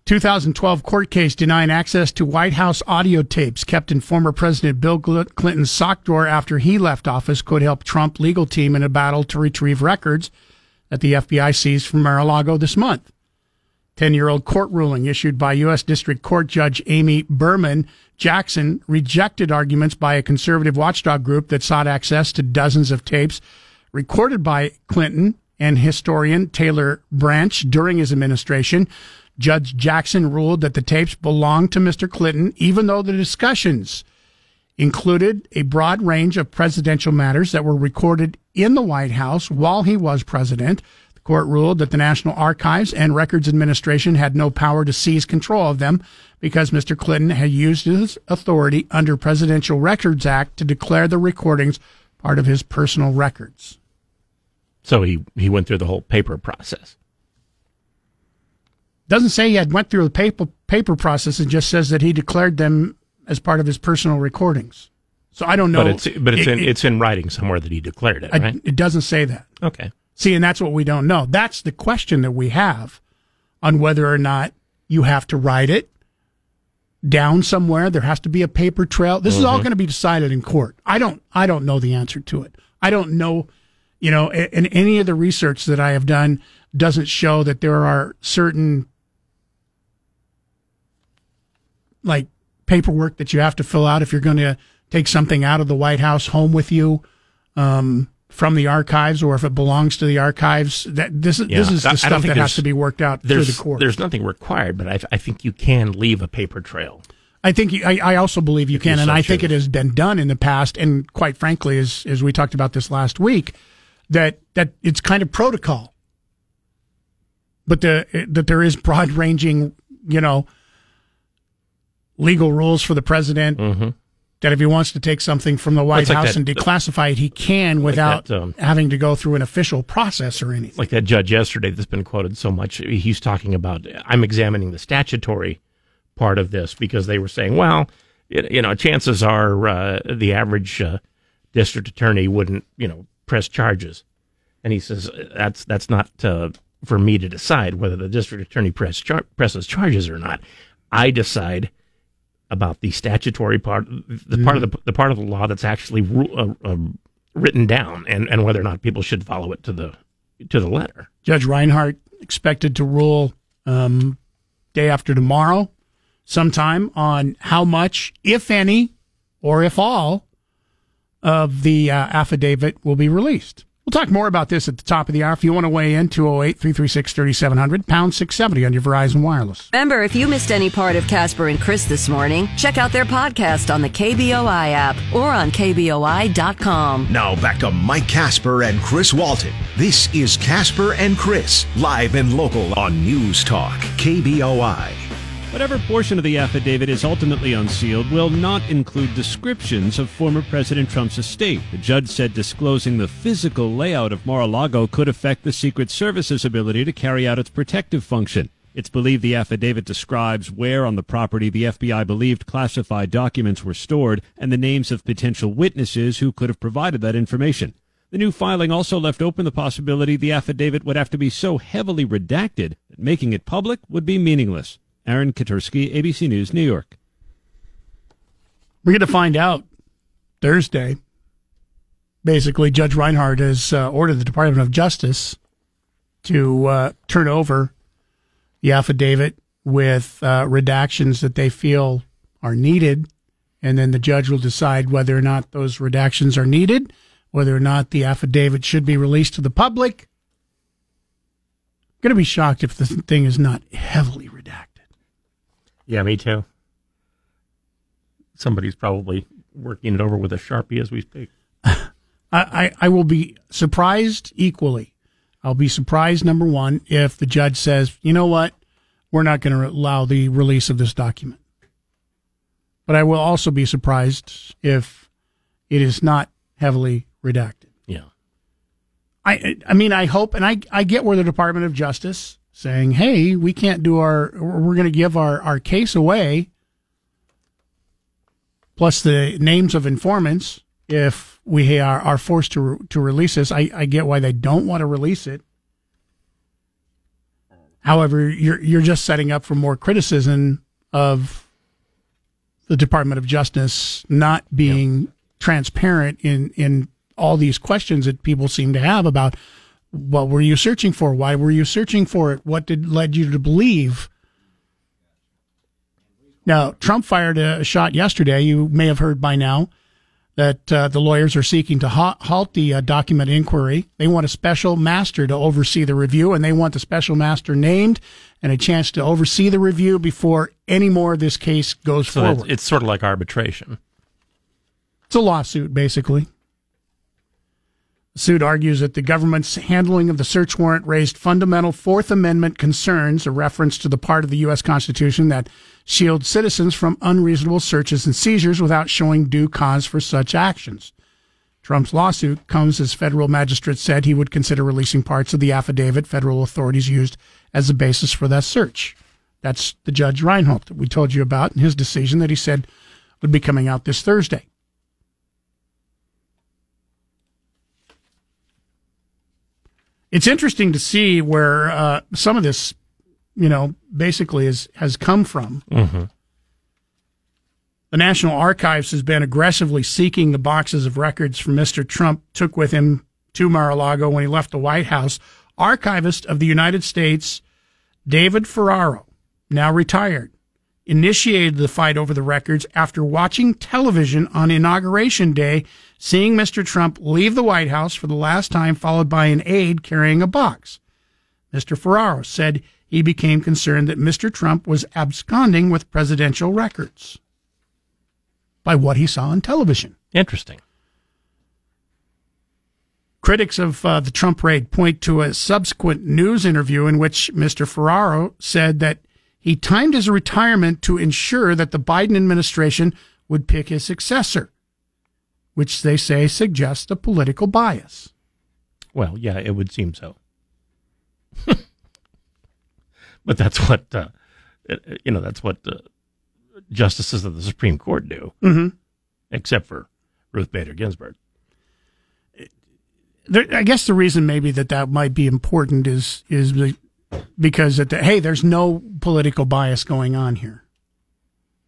2012 court case denying access to White House audio tapes kept in former President Bill Clinton's sock drawer after he left office could help Trump legal team in a battle to retrieve records that the FBI seized from Mar-a-Lago this month. 10-year-old court ruling issued by U.S. District Court Judge Amy Berman Jackson rejected arguments by a conservative watchdog group that sought access to dozens of tapes recorded by Clinton and historian Taylor Branch during his administration Judge Jackson ruled that the tapes belonged to Mr. Clinton, even though the discussions included a broad range of presidential matters that were recorded in the White House while he was president. The court ruled that the National Archives and Records Administration had no power to seize control of them because Mr. Clinton had used his authority under Presidential Records Act to declare the recordings part of his personal records. So he, he went through the whole paper process. Doesn't say he had went through the paper paper process. It just says that he declared them as part of his personal recordings. So I don't know. But it's but it's it, in it, it's in writing somewhere that he declared it. Right? It doesn't say that. Okay. See, and that's what we don't know. That's the question that we have on whether or not you have to write it down somewhere. There has to be a paper trail. This mm-hmm. is all mm-hmm. going to be decided in court. I don't. I don't know the answer to it. I don't know. You know, in any of the research that I have done doesn't show that there are certain like paperwork that you have to fill out if you're going to take something out of the White House home with you um, from the archives, or if it belongs to the archives. That this is yeah, this is the stuff that has to be worked out through the court. There's nothing required, but I, I think you can leave a paper trail. I think I, I also believe you can, and I think it has been done in the past. And quite frankly, as as we talked about this last week, that that it's kind of protocol, but the that there is broad ranging, you know, legal rules for the president mm-hmm. that if he wants to take something from the White House and declassify it, he can without that, um, having to go through an official process or anything. Like that judge yesterday that's been quoted so much. He's talking about, I'm examining the statutory part of this because they were saying, well, you know, chances are uh, the average uh, district attorney wouldn't, you know, press charges. And he says, that's, that's not uh, for me to decide whether the district attorney press char- presses charges or not. I decide about the statutory part, the mm-hmm. part of the, mm-hmm. the part of the law that's actually uh, uh, written down, and, and whether or not people should follow it to the to the letter. Judge Reinhart expected to rule um, day after tomorrow, sometime on how much, if any, or if all, of the uh, affidavit will be released. We'll talk more about this at the top of the hour. If you want to weigh in, 208 336 3700, pound 670 on your Verizon Wireless. Remember, if you missed any part of Casper and Chris this morning, check out their podcast on the KBOI app or on KBOI.com. Now back to Mike Casper and Chris Walton. This is Casper and Chris, live and local on News Talk, KBOI. Whatever portion of the affidavit is ultimately unsealed will not include descriptions of former President Trump's estate. The judge said disclosing the physical layout of Mar-a-Lago could affect the Secret Service's ability to carry out its protective function. It's believed the affidavit describes where on the property the FBI believed classified documents were stored and the names of potential witnesses who could have provided that information. The new filing also left open the possibility the affidavit would have to be so heavily redacted that making it public would be meaningless. Aaron Katersky, ABC News, New York. We're going to find out Thursday. Basically, Judge Reinhart has uh, ordered the Department of Justice to uh, turn over the affidavit with uh, redactions that they feel are needed. And then the judge will decide whether or not those redactions are needed, whether or not the affidavit should be released to the public. Going to be shocked if the thing is not heavily. Yeah, me too. Somebody's probably working it over with a sharpie as we speak. I, I, I will be surprised equally. I'll be surprised, number one, if the judge says, you know what, we're not going to allow the release of this document. But I will also be surprised if it is not heavily redacted. Yeah. I I mean I hope and I I get where the Department of Justice saying, "Hey, we can't do our we're going to give our our case away plus the names of informants if we are, are forced to to release this." I I get why they don't want to release it. However, you're you're just setting up for more criticism of the Department of Justice not being transparent in in all these questions that people seem to have about what were you searching for? Why were you searching for it? What did led you to believe? Now, Trump fired a shot yesterday. You may have heard by now that uh, the lawyers are seeking to ha- halt the uh, document inquiry. They want a special master to oversee the review, and they want the special master named and a chance to oversee the review before any more of this case goes So forward. it's, it's sort of like arbitration. It's a lawsuit, basically. The suit argues that the government's handling of the search warrant raised fundamental Fourth Amendment concerns, a reference to the part of the U.S. Constitution that shields citizens from unreasonable searches and seizures without showing due cause for such actions. Trump's lawsuit comes as federal magistrates said he would consider releasing parts of the affidavit federal authorities used as the basis for that search. That's the Judge Reinhold that we told you about in his decision that he said would be coming out this Thursday. It's interesting to see where uh, some of this, you know, basically is has come from. Mm-hmm. The National Archives has been aggressively seeking the boxes of records from Mr. Trump took with him to Mar-a-Lago when he left the White House. Archivist of the United States, David Ferriero, now retired, initiated the fight over the records after watching television on Inauguration Day, seeing Mr. Trump leave the White House for the last time, followed by an aide carrying a box. Mr. Ferriero said he became concerned that Mr. Trump was absconding with presidential records by what he saw on television. Interesting. Critics of uh, the Trump raid point to a subsequent news interview in which Mr. Ferriero said that he timed his retirement to ensure that the Biden administration would pick his successor, which they say suggests a political bias. Well, yeah, it would seem so. but that's what uh, you know. That's what uh, justices of the Supreme Court do, Mhm. except for Ruth Bader Ginsburg. There, I guess the reason maybe that that might be important is is because that the, hey, there's no political bias going on here.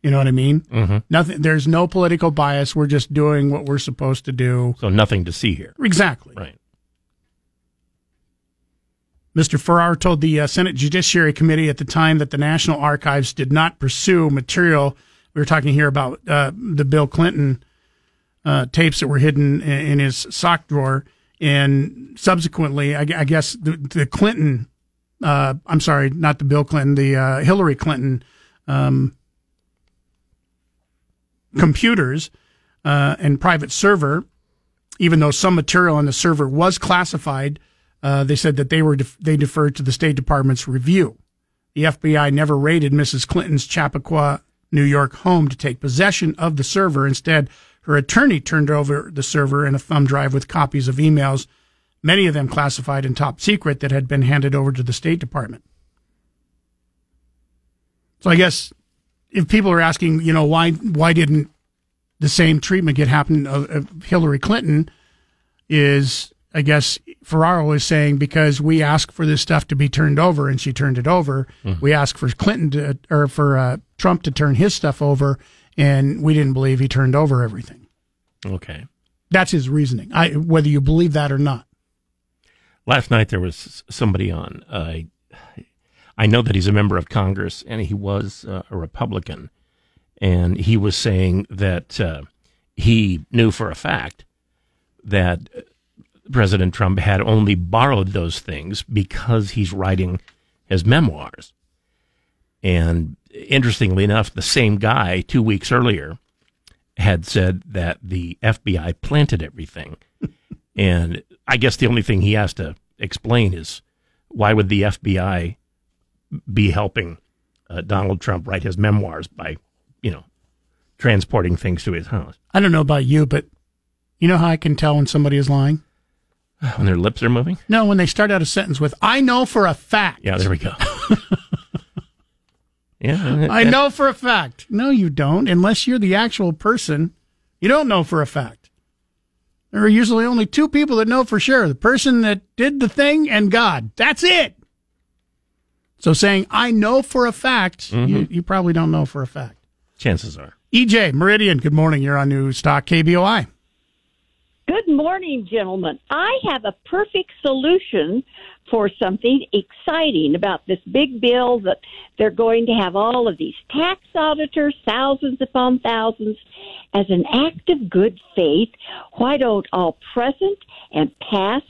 You know what I mean? Mm-hmm. Nothing. There's no political bias. We're just doing what we're supposed to do. So nothing to see here. Exactly. Right. Mr. Farrar told the uh, Senate Judiciary Committee at the time that the National Archives did not pursue material. We were talking here about uh, the Bill Clinton uh, tapes that were hidden in, in his sock drawer, and subsequently, I, I guess the, the Clinton. Uh, I'm sorry, not the Bill Clinton, the uh, Hillary Clinton um, computers uh, and private server even though some material on the server was classified, uh, they said that they were def- they deferred to the State Department's review. The FBI never raided Mrs. Clinton's Chappaqua, New York home to take possession of the server. Instead, her attorney turned over the server and a thumb drive with copies of emails, many of them classified and top secret, that had been handed over to the State Department. So I guess if people are asking, you know, why why didn't the same treatment get happen of, of Hillary Clinton is I guess Ferriero is saying because we asked for this stuff to be turned over and she turned it over. Mhm. We asked for Clinton to, or for uh, Trump to turn his stuff over, and we didn't believe he turned over everything. Okay. That's his reasoning. I, whether you believe that or not. Last night there was somebody on. Uh, I know that he's a member of Congress and he was uh, a Republican, and he was saying that uh, he knew for a fact that President Trump had only borrowed those things because he's writing his memoirs. And interestingly enough, the same guy two weeks earlier had said that the FBI planted everything. and I guess the only thing he has to explain is why would the FBI be helping uh, Donald Trump write his memoirs by, you know, transporting things to his house I don't know about you, but you know how I can tell when somebody is lying? when their lips are moving? No, when they start out a sentence with "I know for a fact." Yeah, there we go. yeah, I know for a fact. No, you don't, unless you're the actual person. You don't know for a fact. There are usually only two people that know for sure the person that did the thing and God. That's it. So saying, I know for a fact, you, Mhm. you probably don't know for a fact. Chances are. EJ, Meridian, good morning. You're on News Talk KBOI. Good morning, gentlemen. I have a perfect solution for something exciting about this big bill that they're going to have all of these tax auditors, thousands upon thousands. As an act of good faith, why don't all present and past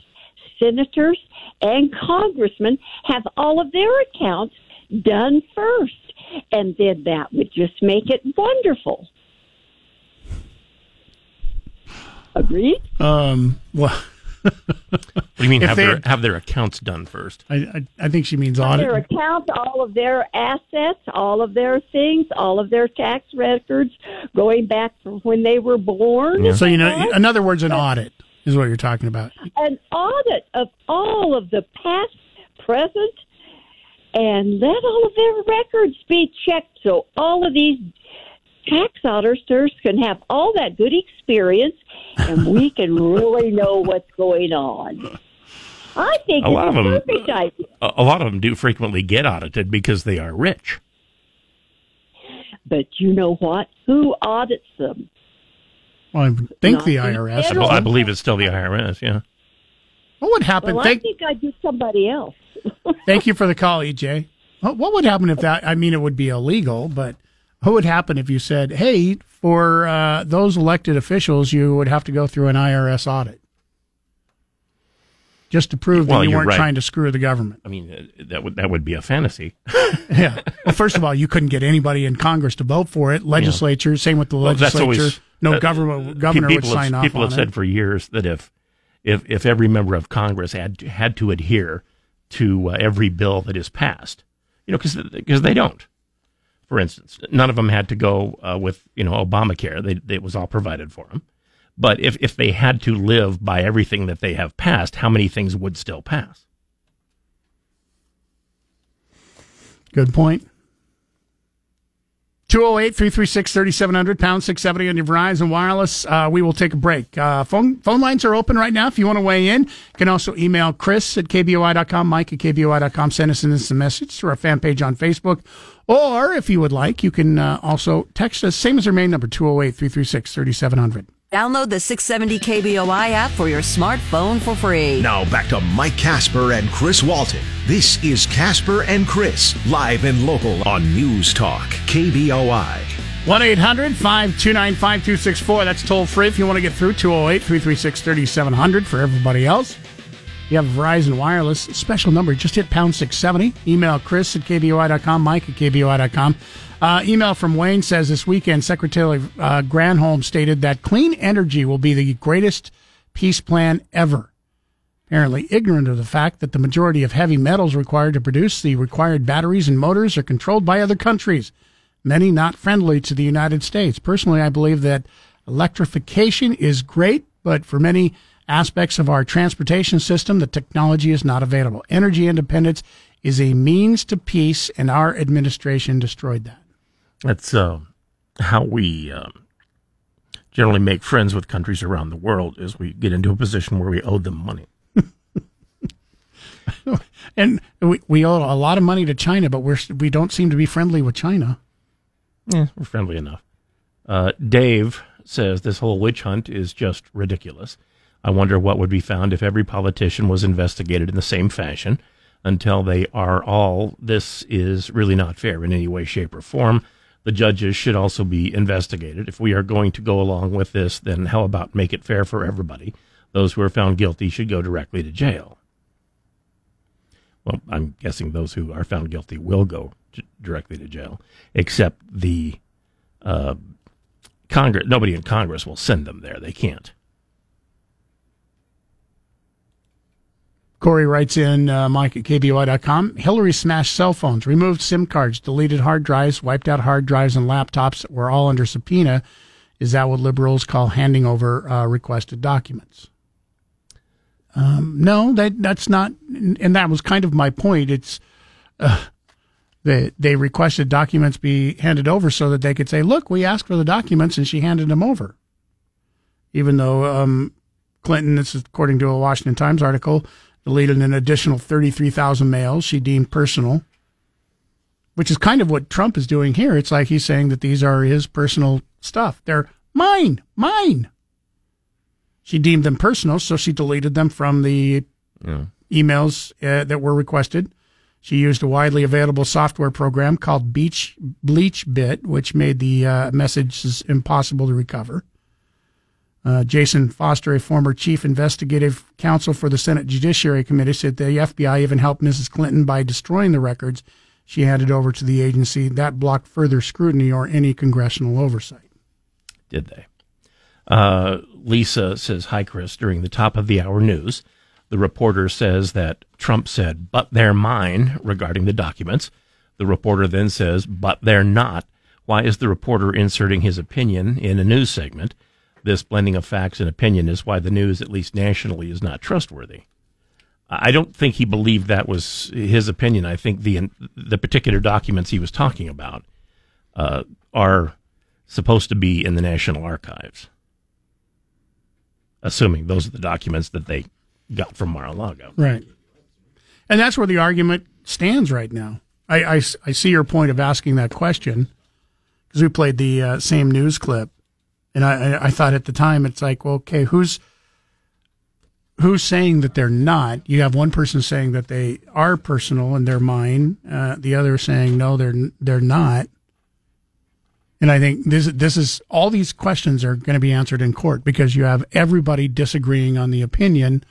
senators and congressmen have all of their accounts done first? And then that would just make it wonderful. Agreed? Um, well, What do you mean If have their have their accounts done first? I, I, I think she means audit. Their accounts, all of their assets, all of their things, all of their tax records going back from when they were born. So, you know, in other words, an audit is what you're talking about. an audit of all of the past, present, and let all of their records be checked so all of these tax auditors can have all that good experience and we can really know what's going on. I think A lot of them- idea. A, a lot of them do frequently get audited because they are rich. But you know what? Who audits them? Well, I think the the IRS. I, federal- I believe it's still the IRS. Yeah. What would happen? Well, Thank, I think I'd do somebody else. thank you for the call, EJ. What what would happen if that? I mean, it would be illegal, but what would happen if you said, "Hey, for uh, those elected officials, you would have to go through an IRS audit just to prove Well, that you you're weren't right. trying to screw the government." I mean, uh, that would that would be a fantasy. yeah. Well, first of all, you couldn't get anybody in Congress to vote for it. Legislature, same with the Well, that's legislature. always- no uh, government governor would people sign have, off People have said it. for years that if if if every member of Congress had to, had to adhere to uh, every bill that is passed, you know, because they don't. For instance, none of them had to go uh, with you know Obamacare; they, it was all provided for them. But if if they had to live by everything that they have passed, how many things would still pass? Good point. 208 336 3700, pound 670 on your Verizon Wireless. Uh, we will take a break. Uh, phone, phone lines are open right now if you want to weigh in. You can also email Chris at KBOI.com, Mike at KBOI.com. Send us in some message through our fan page on Facebook. Or if you would like, you can uh, also text us, same as our main number, 208 336 3700. Download the 670 KBOI app for your smartphone for free. Now back to Mike Casper and Chris Walton. This is Casper and Chris, live and local on News Talk, KBOI. 1 800 529 5264. That's toll free if you want to get through. 208 336 3700 for everybody else. You have Verizon Wireless, special number. Just hit pound 670. Email Chris at KBOI.com, Mike at KBOI.com. Uh, email from Wayne says this weekend, Secretary uh, Granholm stated that clean energy will be the greatest peace plan ever. Apparently ignorant of the fact that the majority of heavy metals required to produce the required batteries and motors are controlled by other countries, many not friendly to the United States. Personally, I believe that electrification is great, but for many aspects of our transportation system, the technology is not available. Energy independence is a means to peace, and our administration destroyed that. That's uh, how we um, generally make friends with countries around the world. Is we get into a position where we owe them money. and we, we owe a lot of money to China, but we're we don't seem to be friendly with China. Yeah, we're friendly enough. Uh, Dave says this whole witch hunt is just ridiculous. I wonder what would be found if every politician was investigated in the same fashion until they are all. This is really not fair in any way, shape, or form. The judges should also be investigated. If we are going to go along with this, then how about make it fair for everybody? Those who are found guilty should go directly to jail. Well, I'm guessing those who are found guilty will go directly to jail, except the uh, Congress. Nobody in Congress will send them there. They can't. Corey writes in uh, Mike at KBOI.com Hillary smashed cell phones, removed SIM cards, deleted hard drives, wiped out hard drives and laptops that were all under subpoena. Is that what liberals call handing over uh, requested documents? Um, no, that that's not, and that was kind of my point. It's uh, they they requested documents be handed over so that they could say, "Look, we asked for the documents, and she handed them over." Even though um, Clinton, this is according to a Washington Times article, deleted an additional thirty-three thousand mails she deemed personal, which is kind of what Trump is doing here. It's like he's saying that these are his personal stuff. They're mine, mine. She deemed them personal, so she deleted them from the Yeah. emails uh, that were requested. She used a widely available software program called Beach BleachBit, which made the uh, messages impossible to recover. Uh, Jason Foster, a former chief investigative counsel for the Senate Judiciary Committee, said the FBI even helped Mrs. Clinton by destroying the records she handed over to the agency. That blocked further scrutiny or any congressional oversight. Did they? Uh, Lisa says, Hi, Chris. During the top of the hour news, the reporter says that Trump said, but they're mine regarding the documents. The reporter then says, but they're not. Why is the reporter inserting his opinion in a news segment? This blending of facts and opinion is why the news, at least nationally, is not trustworthy. I don't think he believed that was his opinion. I think the the particular documents he was talking about uh, are supposed to be in the National Archives assuming those are the documents that they got from Mar-a-Lago. Right. And that's where the argument stands right now. I, I, I see your point of asking that question because we played the uh, same news clip. And I, I, thought at the time, it's like, well, okay, who's who's saying that they're not? You have one person saying that they are personal and they're mine. Uh, the other saying no, they're they're not. And I think this this is all these questions are going to be answered in court because you have everybody disagreeing on the opinion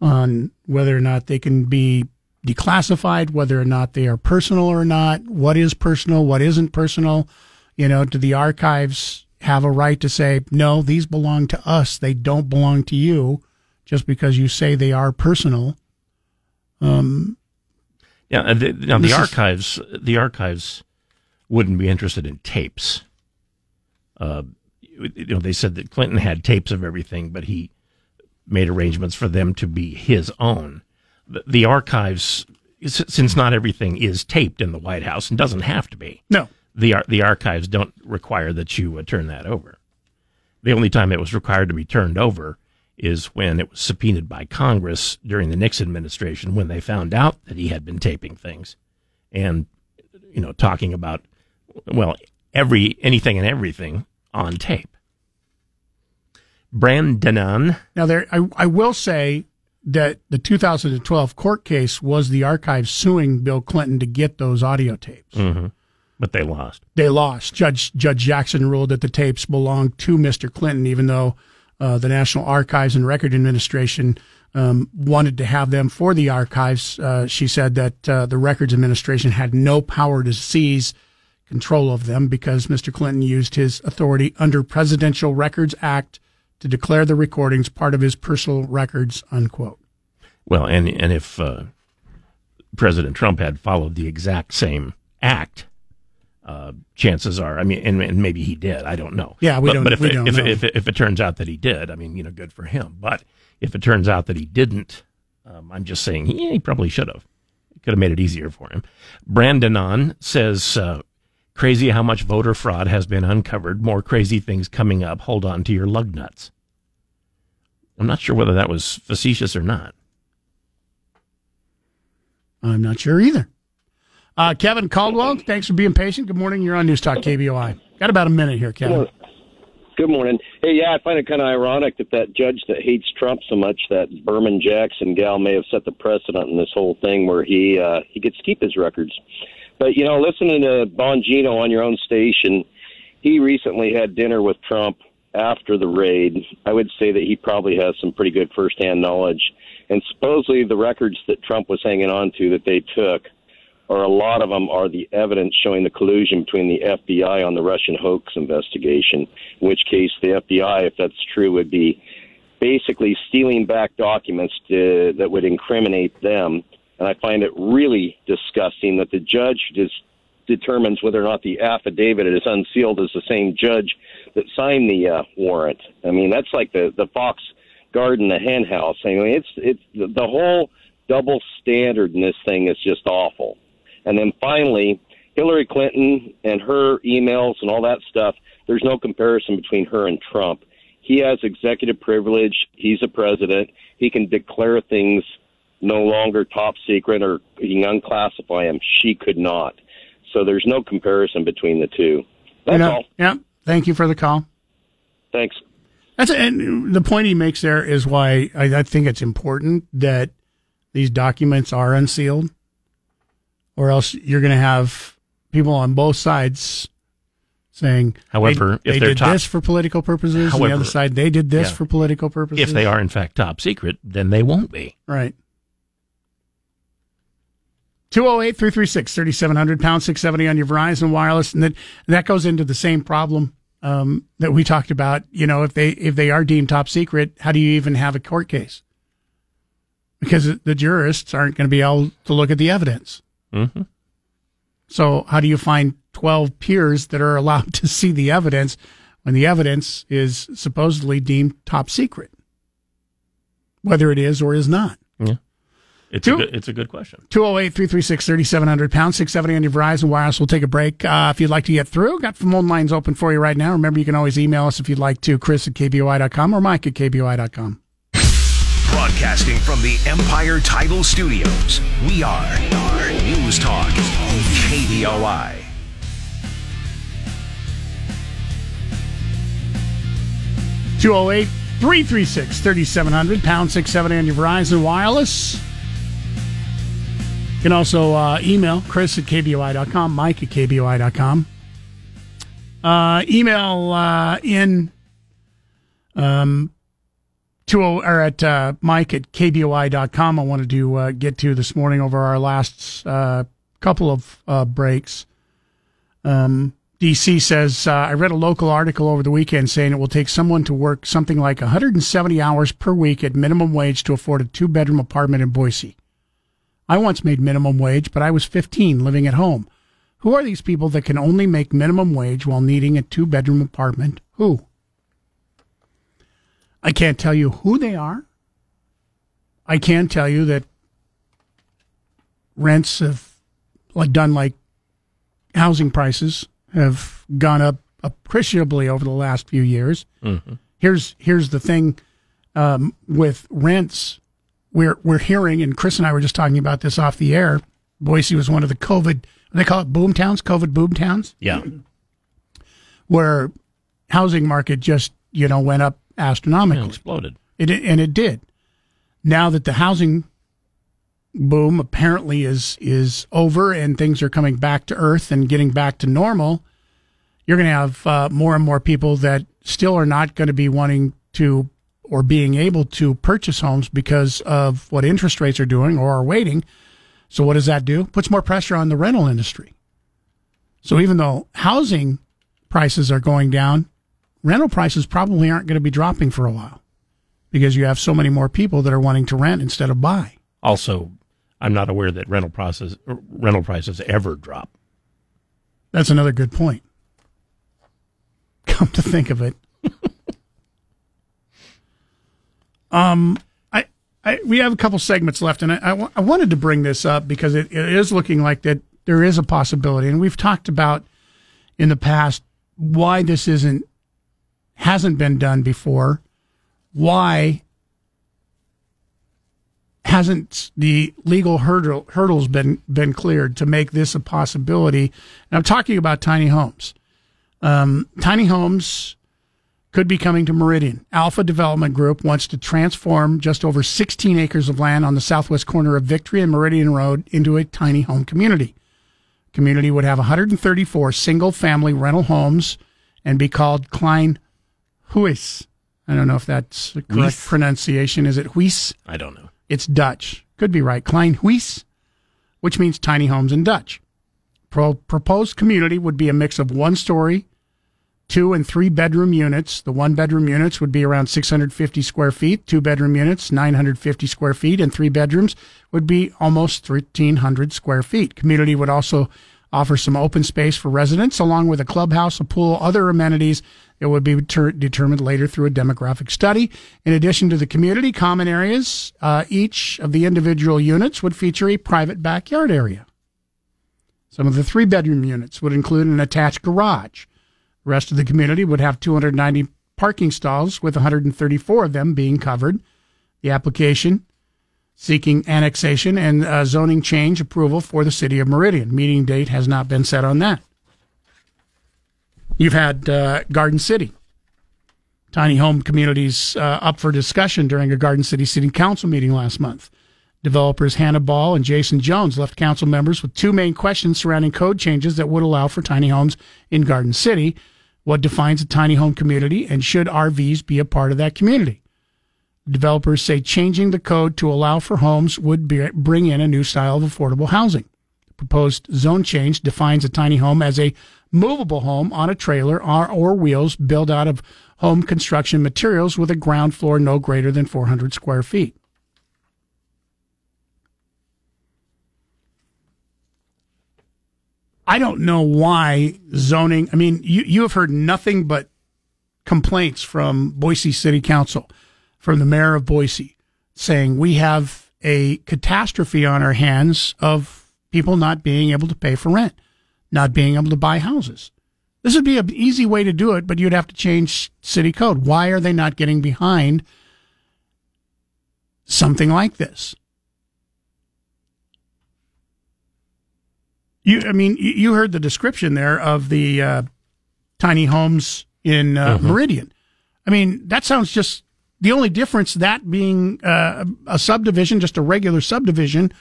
on whether or not they can be declassified, whether or not they are personal or not, what is personal, what isn't personal. You know, do the archives have a right to say, no, these belong to us, they don't belong to you, just because you say they are personal? Um, Yeah, the, now the This is- archives, the archives wouldn't be interested in tapes. Uh, you know, they said that Clinton had tapes of everything, but he made arrangements for them to be his own. The, the archives, since not everything is taped in the White House and doesn't have to be. No. The ar- the archives don't require that you uh, turn that over. The only time it was required to be turned over is when it was subpoenaed by Congress during the Nixon administration when they found out that he had been taping things and you know talking about well every anything and everything on tape. Brandonan Now, there, I, I will say that the 2012 court case was the archives suing Bill Clinton to get those audio tapes. hmm but they lost. They lost. Judge Judge Jackson ruled that the tapes belonged to Mr. Clinton, even though uh, the National Archives and Record Administration um, wanted to have them for the archives. Uh, she said that uh, the Records Administration had no power to seize control of them because Mr. Clinton used his authority under Presidential Records Act to declare the recordings part of his personal records. Unquote. Well, and and if uh, President Trump had followed the exact same act, uh, chances are, I mean, and, and maybe he did. I don't know. Yeah, we but, don't- But if we it, don't if, if, it, if it turns out that he did, I mean, you know, good for him. But if it turns out that he didn't, um, I'm just saying, yeah, he probably should have. Could have made it easier for him. Brandonon says, uh, "Crazy how much voter fraud has been uncovered. More crazy things coming up. Hold on to your lug nuts." I'm not sure whether that was facetious or not. I'm not sure either. Uh, Kevin Caldwell, thanks for being patient. Good morning. You're on News Talk KBOI. Got about a minute here, Kevin. Good morning. Hey, yeah, I find it kind of ironic that that judge that hates Trump so much, that Berman Jackson gal, may have set the precedent in this whole thing where he uh, he gets to keep his records. But you know, listening to Bongino on your own station, he recently had dinner with Trump after the raid. I would say that he probably has some pretty good firsthand knowledge. And supposedly, the records that Trump was hanging on to that they took or a lot of them are the evidence showing the collusion between the FBI on the Russian hoax investigation. In which case, the FBI, if that's true, would be basically stealing back documents to, that would incriminate them. And I find it really disgusting that the judge just determines whether or not the affidavit is unsealed is the same judge that signed the uh, warrant. I mean, that's like the the fox guarding the hen house. I mean, it's it's the whole double standard in this thing is just awful. And then finally, Hillary Clinton and her emails and all that stuff, there's no comparison between her and Trump. He has executive privilege. He's a president. He can declare things no longer top secret or he can unclassify them. She could not. So there's no comparison between the two. That's You know, all. Yeah. Thank you for the call. Thanks. That's and the point he makes there is why I, I think it's important that these documents are unsealed, or else you're going to have people on both sides saying, However, they, if they they're did top- this for political purposes, and the other side they did this Yeah. for political purposes. If they are in fact top secret, then they won't be. Right. 208 336 3700 pound 670 on your Verizon wireless. And that, that goes into the same problem um, that we talked about. You know, if they if they are deemed top secret, how do you even have a court case? Because the jurists aren't going to be able to look at the evidence. Mm-hmm. So how do you find 12 peers that are allowed to see the evidence when the evidence is supposedly deemed top secret? Whether it is or is not. Yeah. It's Two- a good, it's a good question. 208 336 3700 pound 670 on your Verizon Wireless. We'll take a break. Uh, if you'd like to get through, got phone lines open for you right now. Remember, you can always email us if you'd like to, Chris at KBOI.com or Mike at KBOI.com. Broadcasting from the Empire Title Studios, we are News Talk KBOI. Two zero eight three three six thirty seven hundred pound 670 on your Verizon Wireless. You can also uh, email Chris at KBOI.com, Mike at KBOI.com. Uh, email uh, in um, 20 or at uh, Mike at KBOI.com. I wanted to uh, get to this morning over our last uh, couple of uh, breaks. Um, DC says, uh, I read a local article over the weekend saying it will take someone to work something like 170 hours per week at minimum wage to afford a two bedroom apartment in Boise. I once made minimum wage, but I was 15 living at home. Who are these people that can only make minimum wage while needing a two bedroom apartment? Who? I can't tell you who they are. I can tell you that rents have like done like housing prices have gone up appreciably over the last few years. Mhm. Here's here's the thing um, with rents. We're we're hearing, and Chris and I were just talking about this off the air. Boise was one of the COVID. They call it boom towns, COVID boom towns Yeah. where housing market just you know went up astronomically, exploded. It and it did. Now that the housing boom apparently is is over and things are coming back to earth and getting back to normal, you're going to have uh, more and more people that still are not going to be wanting to or being able to purchase homes because of what interest rates are doing or are waiting. So what does that do? Puts more pressure on the rental industry. So even though housing prices are going down, rental prices probably aren't going to be dropping for a while because you have so many more people that are wanting to rent instead of buy. Also, I'm not aware that rental prices rental prices ever drop. That's another good point. Come to think of it. um, I, I, we have a couple segments left, and I, I, wanted to bring this up because it, it is looking like that there is a possibility, and we've talked about in the past why this isn't hasn't been done before, why hasn't the legal hurdle, hurdles been been cleared to make this a possibility? And I'm talking about tiny homes. Um, tiny homes could be coming to Meridian. Alpha Development Group wants to transform just over 16 acres of land on the southwest corner of Victory and Meridian Road into a tiny home community. Community would have 134 single family rental homes and be called Klein Huis. I don't know if that's the correct Huis? pronunciation. Is it Huis? I don't know. It's Dutch. Could be right. Klein Huis, which means tiny homes in Dutch. Pro- proposed community would be a mix of one story, two and three bedroom units. The one bedroom units would be around 650 square feet, two bedroom units, 950 square feet, and three bedrooms would be almost 1,300 square feet. Community would also offer some open space for residents, along with a clubhouse, a pool, other amenities that would be ter- determined later through a demographic study. In addition to the community common areas, uh, each of the individual units would feature a private backyard area. Some of the three bedroom units would include an attached garage. The rest of the community would have 290 parking stalls, with 134 of them being covered. The application seeking annexation and uh, zoning change approval for the city of Meridian. Meeting date has not been set on that. You've had uh, Garden City. Tiny home communities uh, up for discussion during a Garden City City Council meeting last month. Developers Hannah Ball and Jason Jones left council members with two main questions surrounding code changes that would allow for tiny homes in Garden City. What defines a tiny home community, and should RVs be a part of that community? Developers say changing the code to allow for homes would be, bring in a new style of affordable housing. The proposed zone change defines a tiny home as a movable home on a trailer or, or wheels built out of home construction materials with a ground floor no greater than 400 square feet. I don't know why zoning. I mean, you, you have heard nothing but complaints from Boise City Council, from the mayor of Boise, saying we have a catastrophe on our hands of people not being able to pay for rent, not being able to buy houses. This would be an easy way to do it, but you'd have to change city code. Why are they not getting behind something like this? You, I mean, you- heard the description there of the uh, tiny homes in uh, Mhm. Meridian. I mean, that sounds just the only difference that being uh, a subdivision, just a regular subdivision,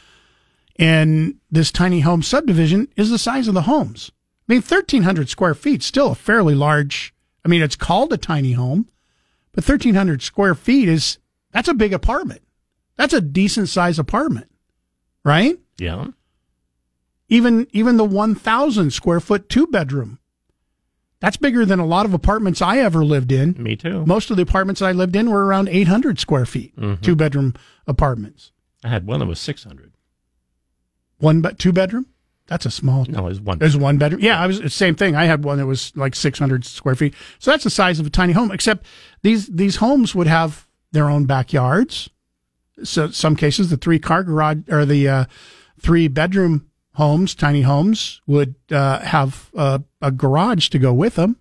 and this tiny home subdivision is the size of the homes. I mean, 1,300 square feet, still a fairly large. I mean, it's called a tiny home, but 1,300 square feet is that's a big apartment. That's a decent size apartment, right? Yeah. even even the 1000 square foot two bedroom that's bigger than a lot of apartments i ever lived in Me too. most of the apartments i lived in were around 800 square feet Mhm. two bedroom apartments I had one that was 600. One but two bedroom? That's a small No, it was one. there's one bedroom. yeah i was the same thing. I had one that was like 600 square feet. So that's the size of a tiny home except these these homes would have their own backyards. So some cases the three car garage or the uh, three bedroom homes tiny homes would uh, have uh, a garage to go with them.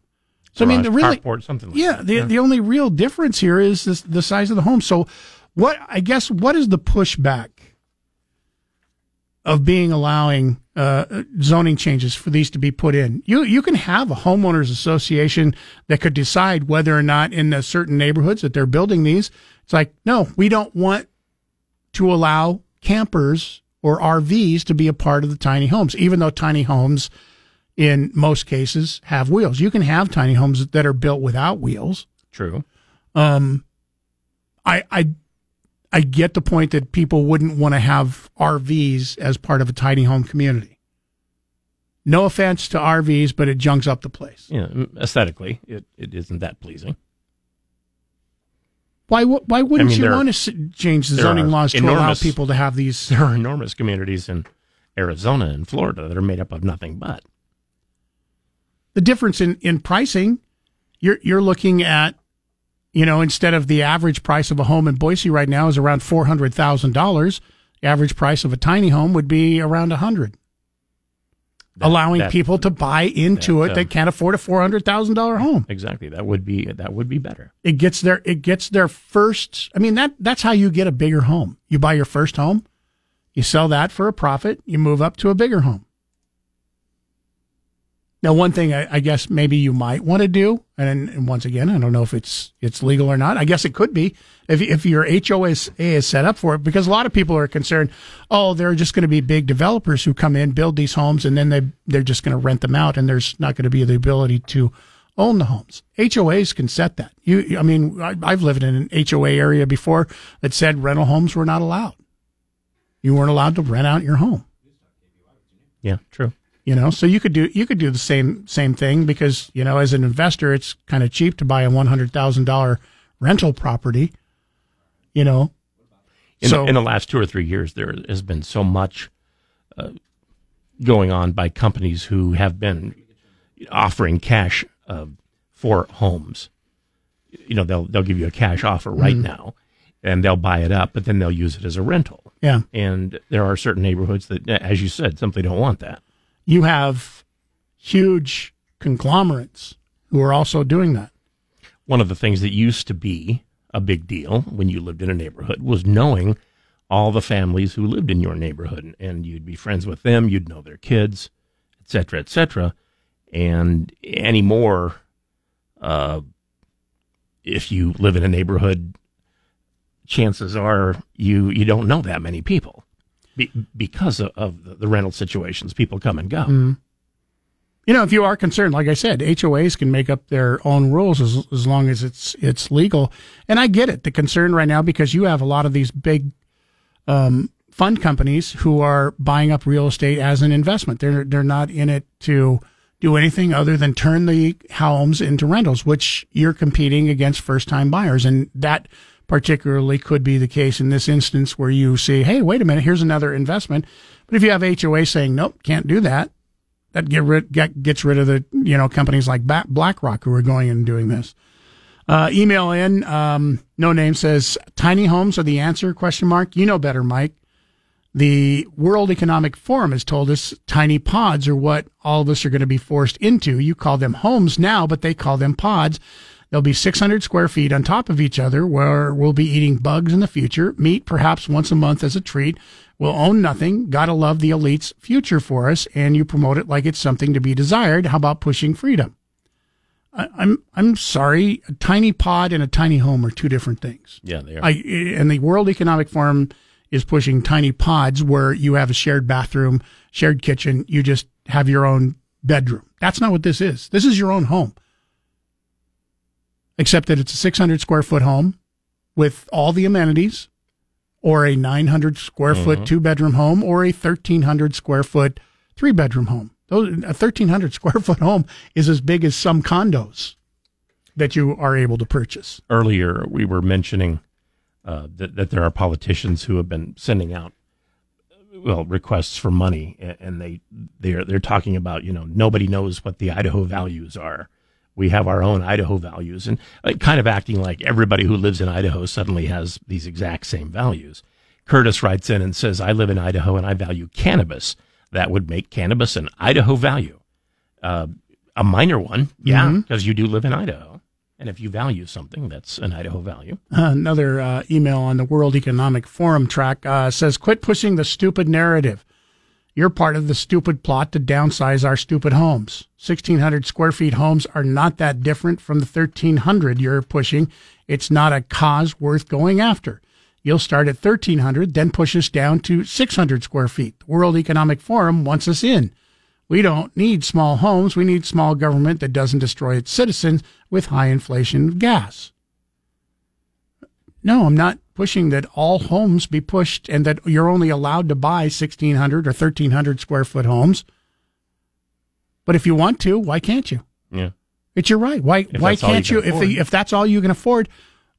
So i mean the really carport, something like yeah that. the, Yeah. the only real difference here is this, the size of the home. So what i guess what is the pushback of being allowing uh, zoning changes for these to be put in. You you can have a homeowners association that could decide whether or not in the certain neighborhoods that they're building these. It's like no, we don't want to allow campers or RVs to be a part of the tiny homes, even though tiny homes in most cases have wheels. You can have tiny homes that are built without wheels. True. Um, I I I get the point that people wouldn't want to have RVs as part of a tiny home community. No offense to RVs, but it junks up the place. Yeah, aesthetically, it, it isn't that pleasing. Why why wouldn't I mean, you want to change the zoning laws to allow people to have these? There are enormous communities in Arizona and Florida that are made up of nothing but. The difference in in pricing, you're you're looking at, you know, instead of the average price of a home in Boise right now is around four hundred thousand dollars. The average price of a tiny home would be around a hundred. allowing that- people to buy into that, it uh, that can't afford a four hundred thousand dollar home. Exactly. That would be that would be better. It gets their it gets their first. I mean that that's how you get a bigger home. You buy your first home, you sell that for a profit, you move up to a bigger home. Now, one thing I, I guess maybe you might want to do, and, and once again, I don't know if it's it's legal or not. I guess it could be if if your HOA is, set up for it, because a lot of people are concerned. Oh, there are just going to be big developers who come in, build these homes, and then they they're just going to rent them out, and there's not going to be the ability to own the homes. HOAs can set that. You, I mean, I, I've lived in an HOA area before that said rental homes were not allowed. You weren't allowed to rent out your home. Yeah, true. You know, so you could do you could do the same same thing because you know as an investor it's kind of cheap to buy a one hundred thousand dollar rental property. You know, In, so the, in the last two or three years, there has been so much uh, going on by companies who have been offering cash uh, for homes. You know, they'll they'll give you a cash offer right Mhm. now, and they'll buy it up, but then they'll use it as a rental. Yeah. and there are certain neighborhoods that, as you said, simply don't want that. You have huge conglomerates who are also doing that. one of the things that used to be a big deal when you lived in a neighborhood was knowing all the families who lived in your neighborhood and you'd be friends with them you'd know their kids etc., cetera et cetera and anymore uh, if you live in a neighborhood chances are you you don't know that many people be, because of, of the, rental situations people come and go Mm. You know, if you are concerned, like I said, HOAs can make up their own rules as, as long as it's it's legal. And I get it, the concern right now because you have a lot of these big um, fund companies who are buying up real estate as an investment. They're they're not in it to do anything other than turn the homes into rentals, which you're competing against first time buyers, and that particularly could be the case in this instance where you say, "Hey, wait a minute, here's another investment." But if you have HOA saying, "Nope, can't do that," that get rid get, gets rid of the you know companies like BlackRock who are going in and doing this. Uh, email in. Um, no name says tiny homes are the answer? Question mark. You know better, Mike. The World Economic Forum has told us tiny pods are what all of us are going to be forced into. You call them homes now, but they call them pods. They'll be 600 square feet on top of each other where we'll be eating bugs in the future, meat perhaps once a month as a treat. We'll own nothing. Gotta love the elite's future for us, and you promote it like it's something to be desired. How about pushing freedom? I, I'm I'm sorry, a tiny pod and a tiny home are two different things. Yeah, they are. I, and the World Economic Forum is pushing tiny pods where you have a shared bathroom, shared kitchen. You just have your own bedroom. That's not what this is. This is your own home, except that it's a 600 square foot home with all the amenities, or a 900 square foot Mhm. two bedroom home, or a 1300 square foot three bedroom home. Those, a 1300 square foot home is as big as some condos that you are able to purchase. earlier we were mentioning uh, that, that there are politicians who have been sending out well requests for money and they they're they're talking about you know nobody knows what the Idaho values are we have our own Idaho values. And uh, kind of acting like everybody who lives in Idaho suddenly has these exact same values. Curtis writes in and says I live in Idaho and I value cannabis. That would make cannabis an Idaho value. Uh, a minor one yeah because you do live in Idaho. And if you value something, that's an Idaho value. Another uh, email on the World Economic Forum track uh, says, "Quit pushing the stupid narrative. You're part of the stupid plot to downsize our stupid homes. 1,600 square feet homes are not that different from the 1,300 you're pushing. It's not a cause worth going after. You'll start at 1,300, then push us down to 600 square feet. The World Economic Forum wants us in." We don't need small homes. We need small government that doesn't destroy its citizens with high inflation of gas. No, I'm not pushing that all homes be pushed and that you're only allowed to buy 1,600 or 1,300 square foot homes. But if you want to, why can't you? Yeah. It's your right. Why, If why all you can't you? If, the, if that's all you can afford,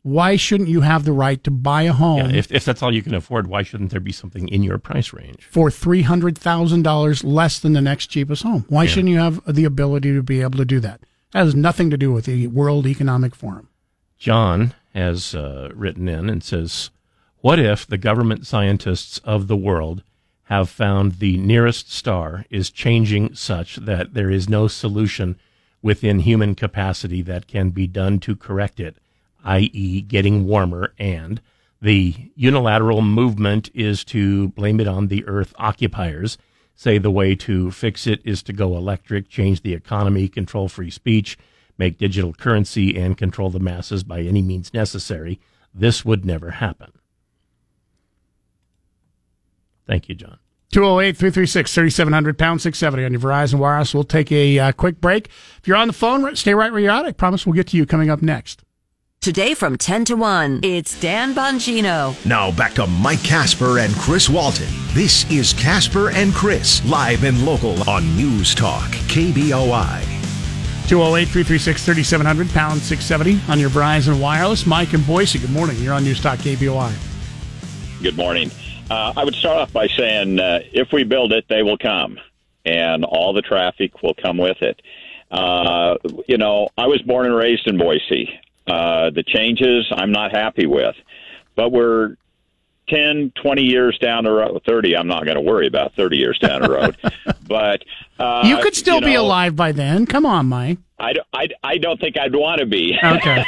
why shouldn't you have the right to buy a home Yeah, if, if that's all you can afford, why shouldn't there be something in your price range? for $300,000 less than the next cheapest home? Why Yeah. shouldn't you have the ability to be able to do that? That has nothing to do with the World Economic Forum. John has uh, written in and says, What if the government scientists of the world have found the nearest star is changing such that there is no solution within human capacity that can be done to correct it, i.e., getting warmer. And the unilateral movement is to blame it on the Earth occupiers. Say the way to fix it is to go electric, change the economy, control free speech, make digital currency, and control the masses by any means necessary. This would never happen. Thank you, John. 208 336 3700 pound 670 on your Verizon Wireless. We'll take a uh, quick break. If you're on the phone, stay right where you're at. I promise we'll get to you coming up next. Today from 10 to 1, it's Dan Bongino. Now back to Mike Casper and Chris Walton. This is Casper and Chris, live and local on News Talk, KBOI. 208 336 3700 pound 670 on your Verizon Wireless. Mike and Boise, good morning. You're on News Talk KBOI. Good morning. Uh, I would start off by saying uh, if we build it, they will come, and all the traffic will come with it. Uh, you know, I was born and raised in Boise. Uh, the changes I'm not happy with, but we're 10, 20 years down the road, 30, I'm not going to worry about 30 years down the road. but uh, you could still you be alive by then. Come on, Mike. I, don't- I, I don't think I'd want to be. Okay.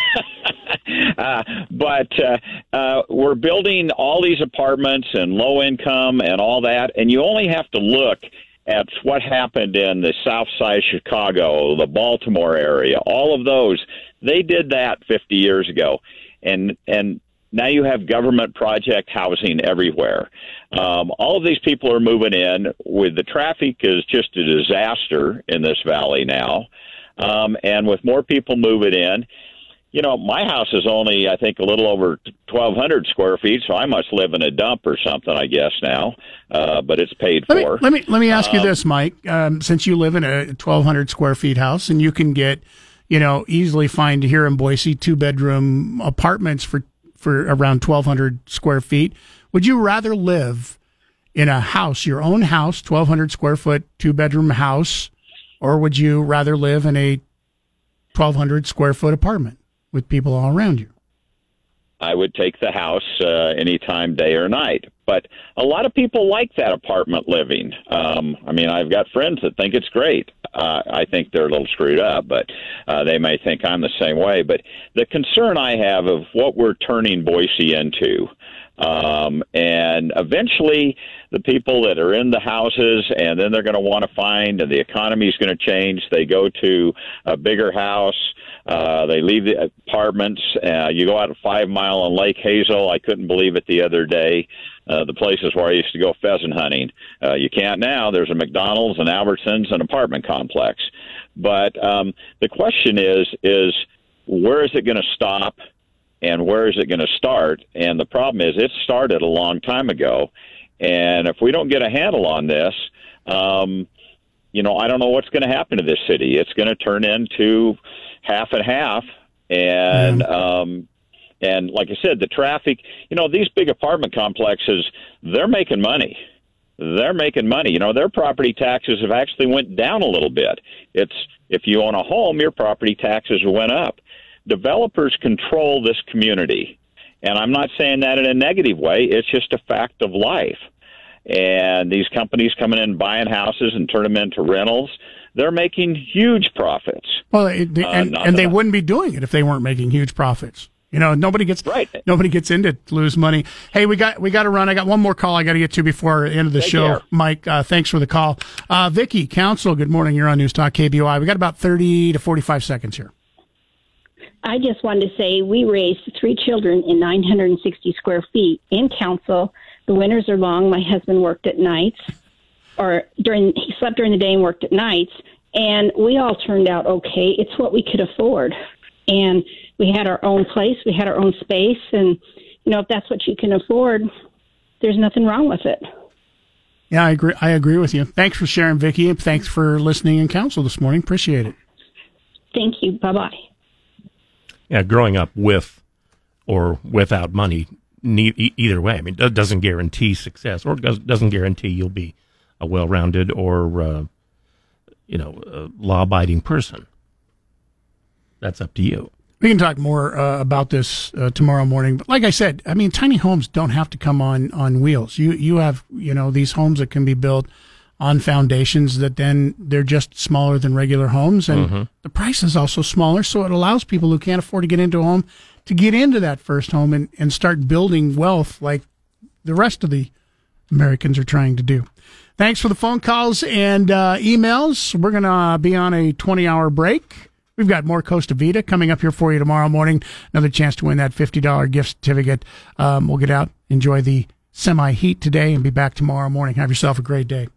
uh, but uh, uh, we're building all these apartments and low income and all that, and you only have to look at what happened in the South Side of Chicago, the Baltimore area, all of those. They did that 50 years ago, and and now you have government project housing everywhere. Um, all of these people are moving in. With the traffic is just a disaster in this valley now, um, and with more people moving in, you know, my house is only, I think, a little over 1,200 square feet, so I must live in a dump or something, I guess now. Uh, but it's paid Let me, for. let me let me ask you Um, this, Mike. Um, since you live in a 1,200 square feet house, and you can get, you know, easily find here in Boise two bedroom apartments for for around 1,200 square feet. Would you rather live in a house, your own house, 1,200 square foot, two bedroom house, or would you rather live in a 1,200 square foot apartment with people all around you? I would take the house uh, anytime, day or night. But a lot of people like that apartment living. Um, I mean, I've got friends that think it's great. Uh, I think they're a little screwed up, but uh, they may think I'm the same way. But the concern I have of what we're turning Boise into, um, and eventually the people that are in the houses, and then they're going to want to find, and the economy is going to change. They go to a bigger house. Uh, they leave the apartments. Uh, you go out to Five Mile on Lake Hazel. I couldn't believe it the other day. Uh, the places where I used to go pheasant hunting. Uh, you can't now. There's a McDonald's, an Albertsons, an apartment complex. But um, the question is, is where is it going to stop, and where is it going to start? And the problem is, it started a long time ago. And if we don't get a handle on this, um, you know, I don't know what's going to happen to this city. It's going to turn into half and half, and um, and like I said, the traffic. You know, these big apartment complexes, they're making money. They're making money. You know, their property taxes have actually went down a little bit. It's if you own a home, your property taxes went up. Developers control this community, and I'm not saying that in a negative way. It's just a fact of life and these companies coming in buying houses and turn them into rentals they're making huge profits Well, it, Uh, and, and they wouldn't be doing it if they weren't making huge profits. You know, nobody gets right. Nobody gets into lose money. Hey, we got we got to run. I got one more call I got to get to before the end of the Take show. care. Mike, uh, thanks for the call. Uh, Vicky, Council. Good morning. You're on News Talk KBOI. We got about thirty to forty five seconds here. I just wanted to say we raised three children in 960 square feet in council. The winters are long. My husband worked at nights, or during he slept during the day and worked at nights, and we all turned out okay. It's what we could afford, and we had our own place, we had our own space, and you know if that's what you can afford, there's nothing wrong with it. Yeah, I agree. I agree with you. Thanks for sharing, Vicki, and thanks for listening in council this morning. Appreciate it. Thank you. Bye bye. Yeah, growing up with or without money, ne- either way, I mean, that doesn't guarantee success or doesn't guarantee you'll be a well-rounded or, uh, you know, a law-abiding person. That's up to you. We can talk more uh, about this uh, tomorrow morning. But like I said, I mean, tiny homes don't have to come on on wheels. You you have you know these homes that can be built on foundations that then they're just smaller than regular homes, and Mhm. the price is also smaller. So it allows people who can't afford to get into a home to get into that first home and, and start building wealth like the rest of the Americans are trying to do. Thanks for the phone calls and uh, emails. We're going to be on a 20 hour break. We've got more Costa Vida coming up here for you tomorrow morning. Another chance to win that $50 gift certificate. Um, we'll get out, enjoy the semi heat today, and be back tomorrow morning. Have yourself a great day.